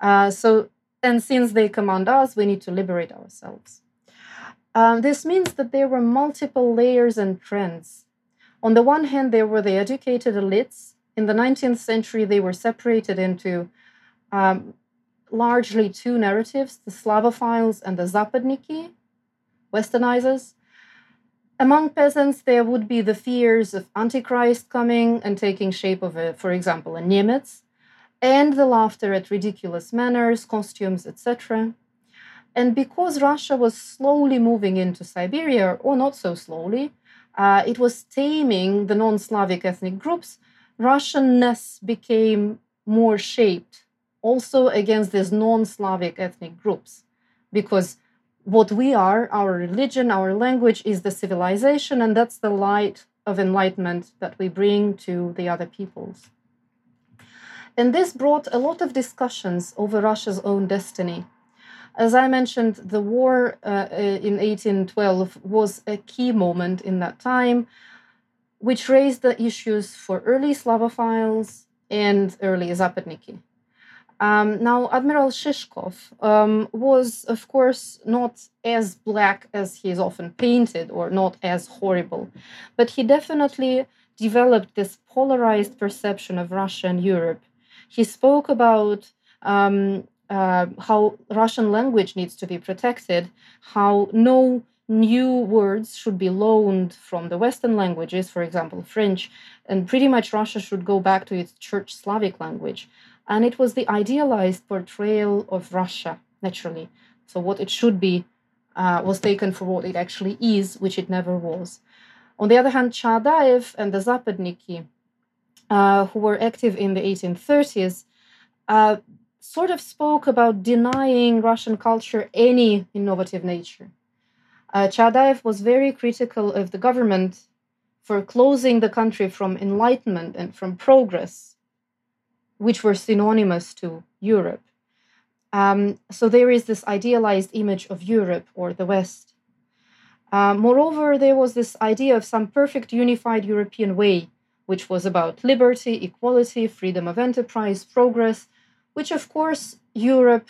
Uh, so, and since they command us, we need to liberate ourselves. Um, this means that there were multiple layers and trends. On the one hand, there were the educated elites. In the 19th century, they were separated into um, largely two narratives the Slavophiles and the Zapadniki, westernizers. Among peasants, there would be the fears of Antichrist coming and taking shape of, a, for example, a Nimitz, and the laughter at ridiculous manners, costumes, etc. And because Russia was slowly moving into Siberia, or not so slowly, uh, it was taming the non Slavic ethnic groups, Russianness became more shaped also against these non Slavic ethnic groups. Because what we are, our religion, our language, is the civilization, and that's the light of enlightenment that we bring to the other peoples. And this brought a lot of discussions over Russia's own destiny as I mentioned, the war uh, in 1812 was a key moment in that time, which raised the issues for early Slavophiles and early Zapadniki. Um, now, Admiral Shishkov um, was, of course, not as black as he is often painted or not as horrible, but he definitely developed this polarized perception of Russia and Europe. He spoke about um, uh, how Russian language needs to be protected, how no new words should be loaned from the Western languages, for example, French, and pretty much Russia should go back to its Church Slavic language. And it was the idealized portrayal of Russia, naturally. So, what it should be uh, was taken for what it actually is, which it never was. On the other hand, Chaadaev and the Zapadniki, uh, who were active in the 1830s, uh, sort of spoke about denying Russian culture any innovative nature. Uh, Chaadaev was very critical of the government for closing the country from enlightenment and from progress, which were synonymous to Europe. Um, so there is this idealized image of Europe or the West. Uh, moreover, there was this idea of some perfect unified European way, which was about liberty, equality, freedom of enterprise, progress, which of course Europe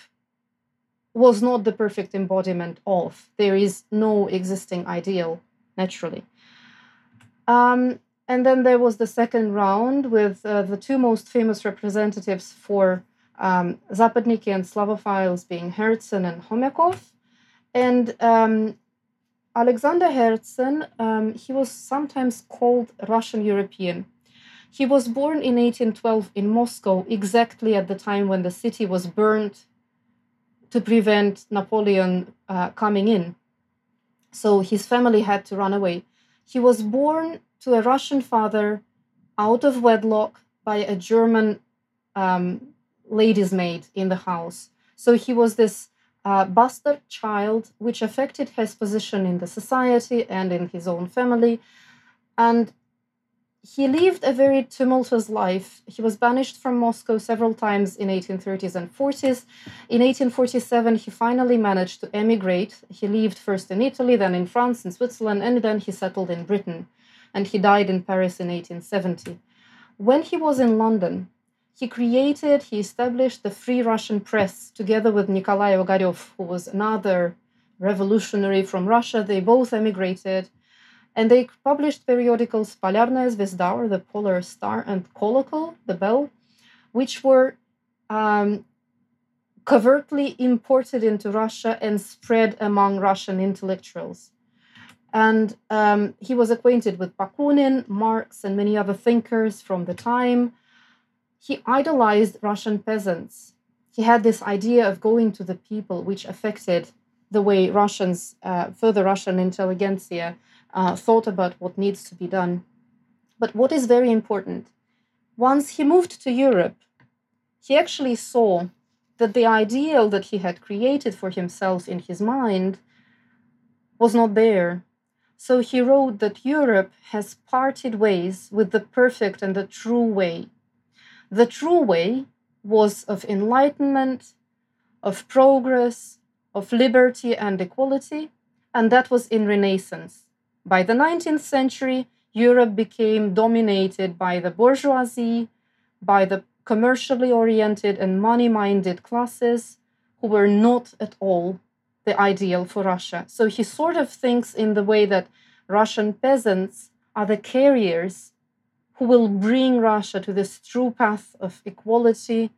was not the perfect embodiment of. There is no existing ideal, naturally. Um, and then there was the second round with uh, the two most famous representatives for um, Zapadniki and Slavophiles being Herzen and Khomyakov. And um, Alexander Herzen, um, he was sometimes called Russian European he was born in 1812 in Moscow, exactly at the time when the city was burned to prevent Napoleon uh, coming in. So his family had to run away. He was born to a Russian father out of wedlock by a German um, lady's maid in the house. So he was this uh, bastard child, which affected his position in the society and in his own family. And he lived a very tumultuous life. He was banished from Moscow several times in 1830s and 40s. In 1847, he finally managed to emigrate. He lived first in Italy, then in France and Switzerland, and then he settled in Britain And he died in Paris in 1870. When he was in London, he created, he established the Free Russian Press together with Nikolai Ogarev, who was another revolutionary from Russia. They both emigrated and they published periodicals Polarная Zvezda, or the Polar Star, and Kolokol, the bell, which were um, covertly imported into Russia and spread among Russian intellectuals. And um, he was acquainted with Bakunin, Marx, and many other thinkers from the time. He idolized Russian peasants. He had this idea of going to the people, which affected the way Russians, uh, further Russian intelligentsia, uh, thought about what needs to be done. But what is very important, once he moved to Europe, he actually saw that the ideal that he had created for himself in his mind was not there. So he wrote that Europe has parted ways with the perfect and the true way. The true way was of enlightenment, of progress, of liberty and equality, and that was in Renaissance. By the 19th century, Europe became dominated by the bourgeoisie, by the commercially oriented and money minded classes who were not at all the ideal for Russia. So he sort of thinks in the way that Russian peasants are the carriers who will bring Russia to this true path of equality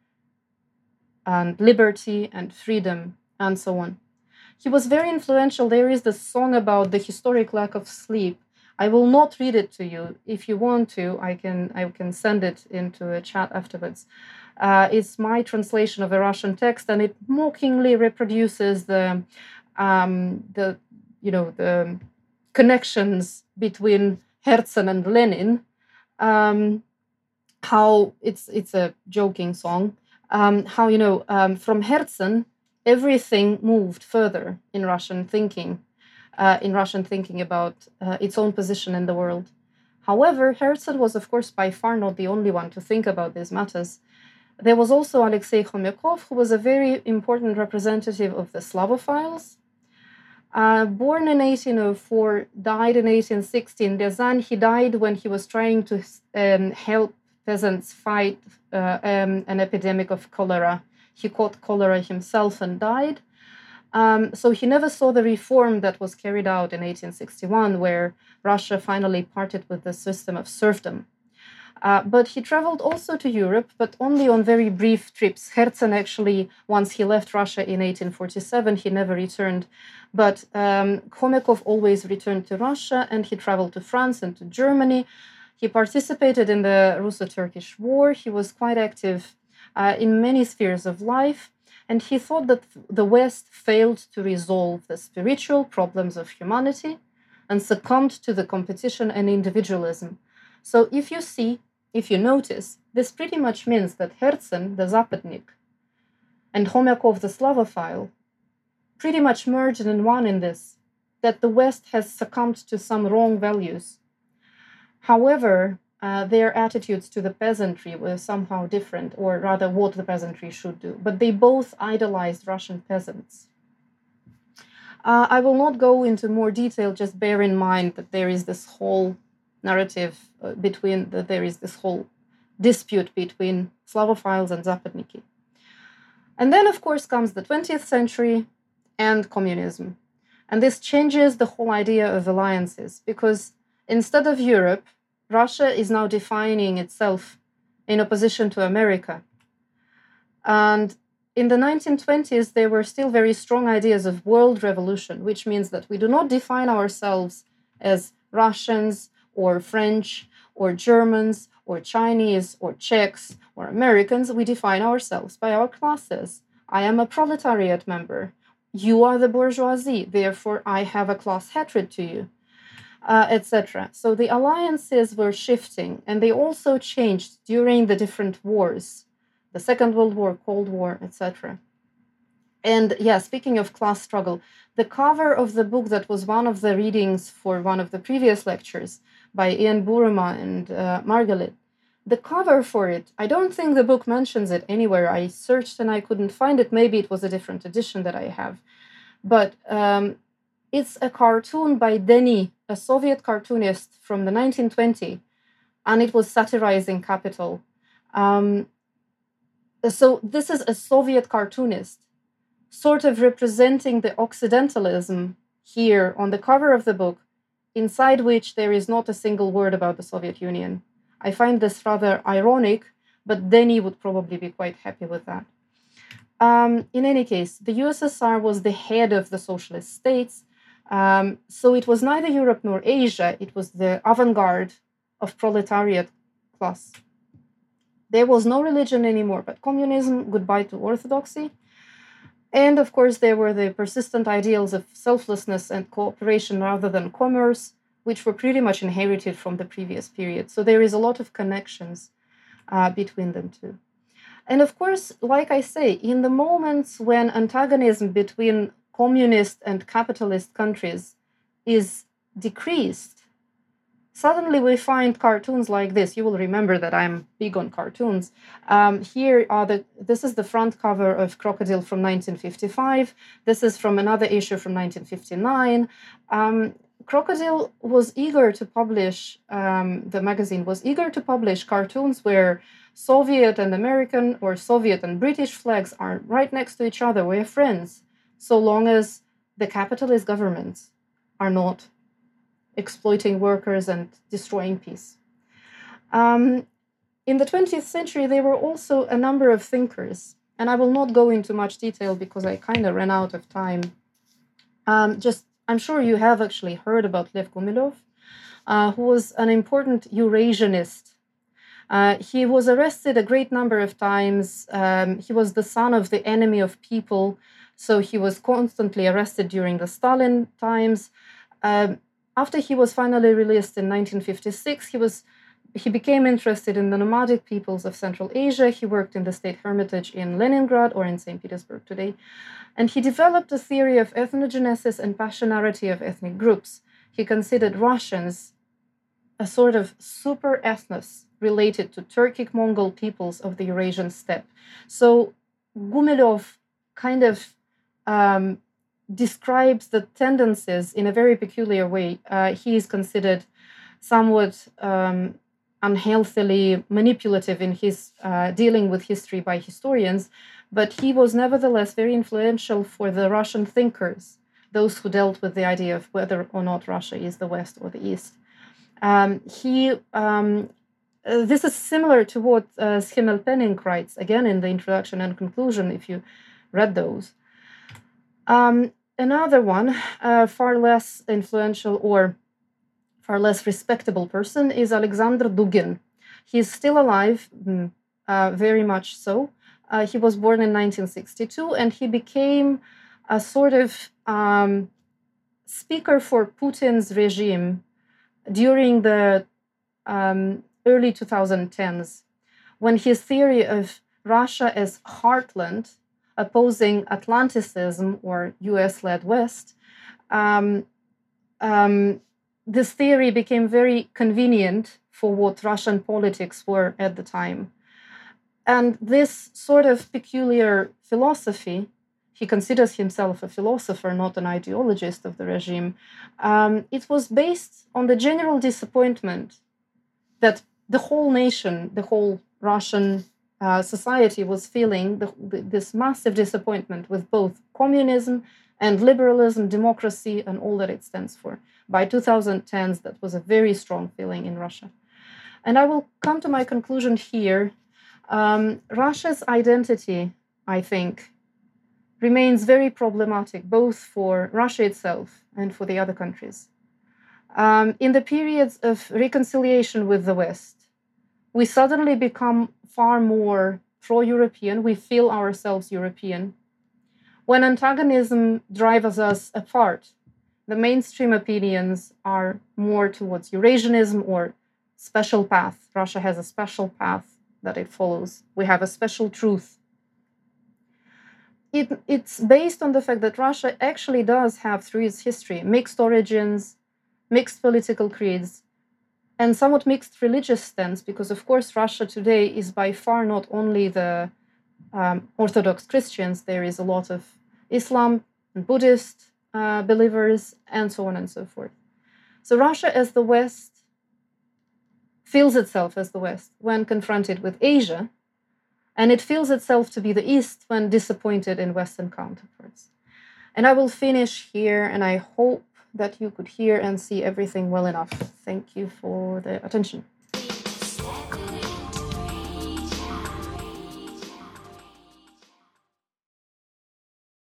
and liberty and freedom and so on. He was very influential. There is the song about the historic lack of sleep. I will not read it to you. If you want to, I can I can send it into a chat afterwards. Uh, it's my translation of a Russian text, and it mockingly reproduces the um, the you know the connections between Herzen and Lenin. Um, how it's it's a joking song. Um, how you know um, from Herzen everything moved further in Russian thinking, uh, in Russian thinking about uh, its own position in the world. However, Herzen was, of course, by far not the only one to think about these matters. There was also Alexei Khomyakov, who was a very important representative of the Slavophiles. Uh, born in 1804, died in 1860 in Ryazan. He died when he was trying to um, help peasants fight uh, um, an epidemic of cholera he caught cholera himself and died. Um, so he never saw the reform that was carried out in 1861, where Russia finally parted with the system of serfdom. Uh, but he traveled also to Europe, but only on very brief trips. Herzen actually, once he left Russia in 1847, he never returned. But um, always returned to Russia and he traveled to France and to Germany. He participated in the Russo Turkish War. He was quite active uh, in many spheres of life, and he thought that the West failed to resolve the spiritual problems of humanity and succumbed to the competition and individualism. So, if you see, if you notice, this pretty much means that Herzen, the Zapadnik, and Khomyakov, the Slavophile, pretty much merged in one in this that the West has succumbed to some wrong values. However, uh, their attitudes to the peasantry were somehow different, or rather, what the peasantry should do. But they both idolized Russian peasants. Uh, I will not go into more detail, just bear in mind that there is this whole narrative uh, between, that there is this whole dispute between Slavophiles and Zapadniki. And then, of course, comes the 20th century and communism. And this changes the whole idea of alliances because instead of Europe, Russia is now defining itself in opposition to America. And in the 1920s, there were still very strong ideas of world revolution, which means that we do not define ourselves as Russians or French or Germans or Chinese or Czechs or Americans. We define ourselves by our classes. I am a proletariat member. You are the bourgeoisie. Therefore, I have a class hatred to you uh, etc. So the alliances were shifting, and they also changed during the different wars, the Second World War, Cold War, etc. And yeah, speaking of class struggle, the cover of the book that was one of the readings for one of the previous lectures by Ian Buruma and uh, Margalit, the cover for it, I don't think the book mentions it anywhere. I searched and I couldn't find it. Maybe it was a different edition that I have. But um, it's a cartoon by Deni, a Soviet cartoonist from the 1920s, and it was satirizing capital. Um, so this is a Soviet cartoonist, sort of representing the Occidentalism here on the cover of the book, inside which there is not a single word about the Soviet Union. I find this rather ironic, but Deni would probably be quite happy with that. Um, in any case, the USSR was the head of the socialist states, Um, so it was neither Europe nor Asia, it was the avant garde of proletariat class. There was no religion anymore but communism, goodbye to orthodoxy. And of course, there were the persistent ideals of selflessness and cooperation rather than commerce, which were pretty much inherited from the previous period. So there is a lot of connections uh, between them two. And of course, like I say, in the moments when antagonism between communist and capitalist countries is decreased, suddenly we find cartoons like this. You will remember that I'm big on cartoons. Um, here are the this is the front cover of Crocodile from 1955. This is from another issue from 1959. Um, Crocodile was eager to publish, um, the magazine was eager to publish cartoons where Soviet and American or Soviet and British flags are right next to each other. We're friends, so long as the capitalist governments are not exploiting workers and destroying peace. Um, in the 20th century, there were also a number of thinkers, and I will not go into much detail because I kind of ran out of time. Um, just I'm sure you have actually heard about Lev Gumilov, uh, who was an important Eurasianist. Uh, he was arrested a great number of times. Um, he was the son of the enemy of people, so he was constantly arrested during the Stalin times. Um, after he was finally released in 1956, he was he became interested in the nomadic peoples of Central Asia. He worked in the state hermitage in Leningrad or in St. Petersburg today. And he developed a theory of ethnogenesis and passionarity of ethnic groups. He considered Russians a sort of super ethnos related to Turkic Mongol peoples of the Eurasian steppe. So Gumilov kind of um, describes the tendencies in a very peculiar way. Uh, he is considered somewhat um, unhealthily manipulative in his uh, dealing with history by historians, but he was nevertheless very influential for the Russian thinkers, those who dealt with the idea of whether or not Russia is the West or the East. Um, he um, uh, this is similar to what uh, Schimmelpenninck writes again in the introduction and conclusion, if you read those. Um, another one, uh, far less influential or far less respectable person, is Alexander Dugin. He's still alive, mm, uh, very much so. Uh, he was born in 1962 and he became a sort of um, speaker for Putin's regime during the um, early 2010s when his theory of Russia as heartland opposing Atlanticism or US led West, um, um, this theory became very convenient for what Russian politics were at the time. And this sort of peculiar philosophy, he considers himself a philosopher, not an ideologist of the regime, um, it was based on the general disappointment that the whole nation, the whole Russian uh, society was feeling the, this massive disappointment with both communism and liberalism, democracy, and all that it stands for. By 2010s, that was a very strong feeling in Russia. And I will come to my conclusion here um, Russia's identity, I think, remains very problematic both for Russia itself and for the other countries. Um, in the periods of reconciliation with the West, we suddenly become far more pro European, we feel ourselves European. When antagonism drives us apart, the mainstream opinions are more towards Eurasianism or special path. Russia has a special path that it follows. We have a special truth. It, it's based on the fact that Russia actually does have, through its history, mixed origins, mixed political creeds, and somewhat mixed religious stance, because of course, Russia today is by far not only the um, Orthodox Christians, there is a lot of Islam and Buddhist uh, believers, and so on and so forth. So, Russia as the West feels itself as the West when confronted with Asia, and it feels itself to be the East when disappointed in Western counterparts. And I will finish here, and I hope that you could hear and see everything well enough. Thank you for the attention.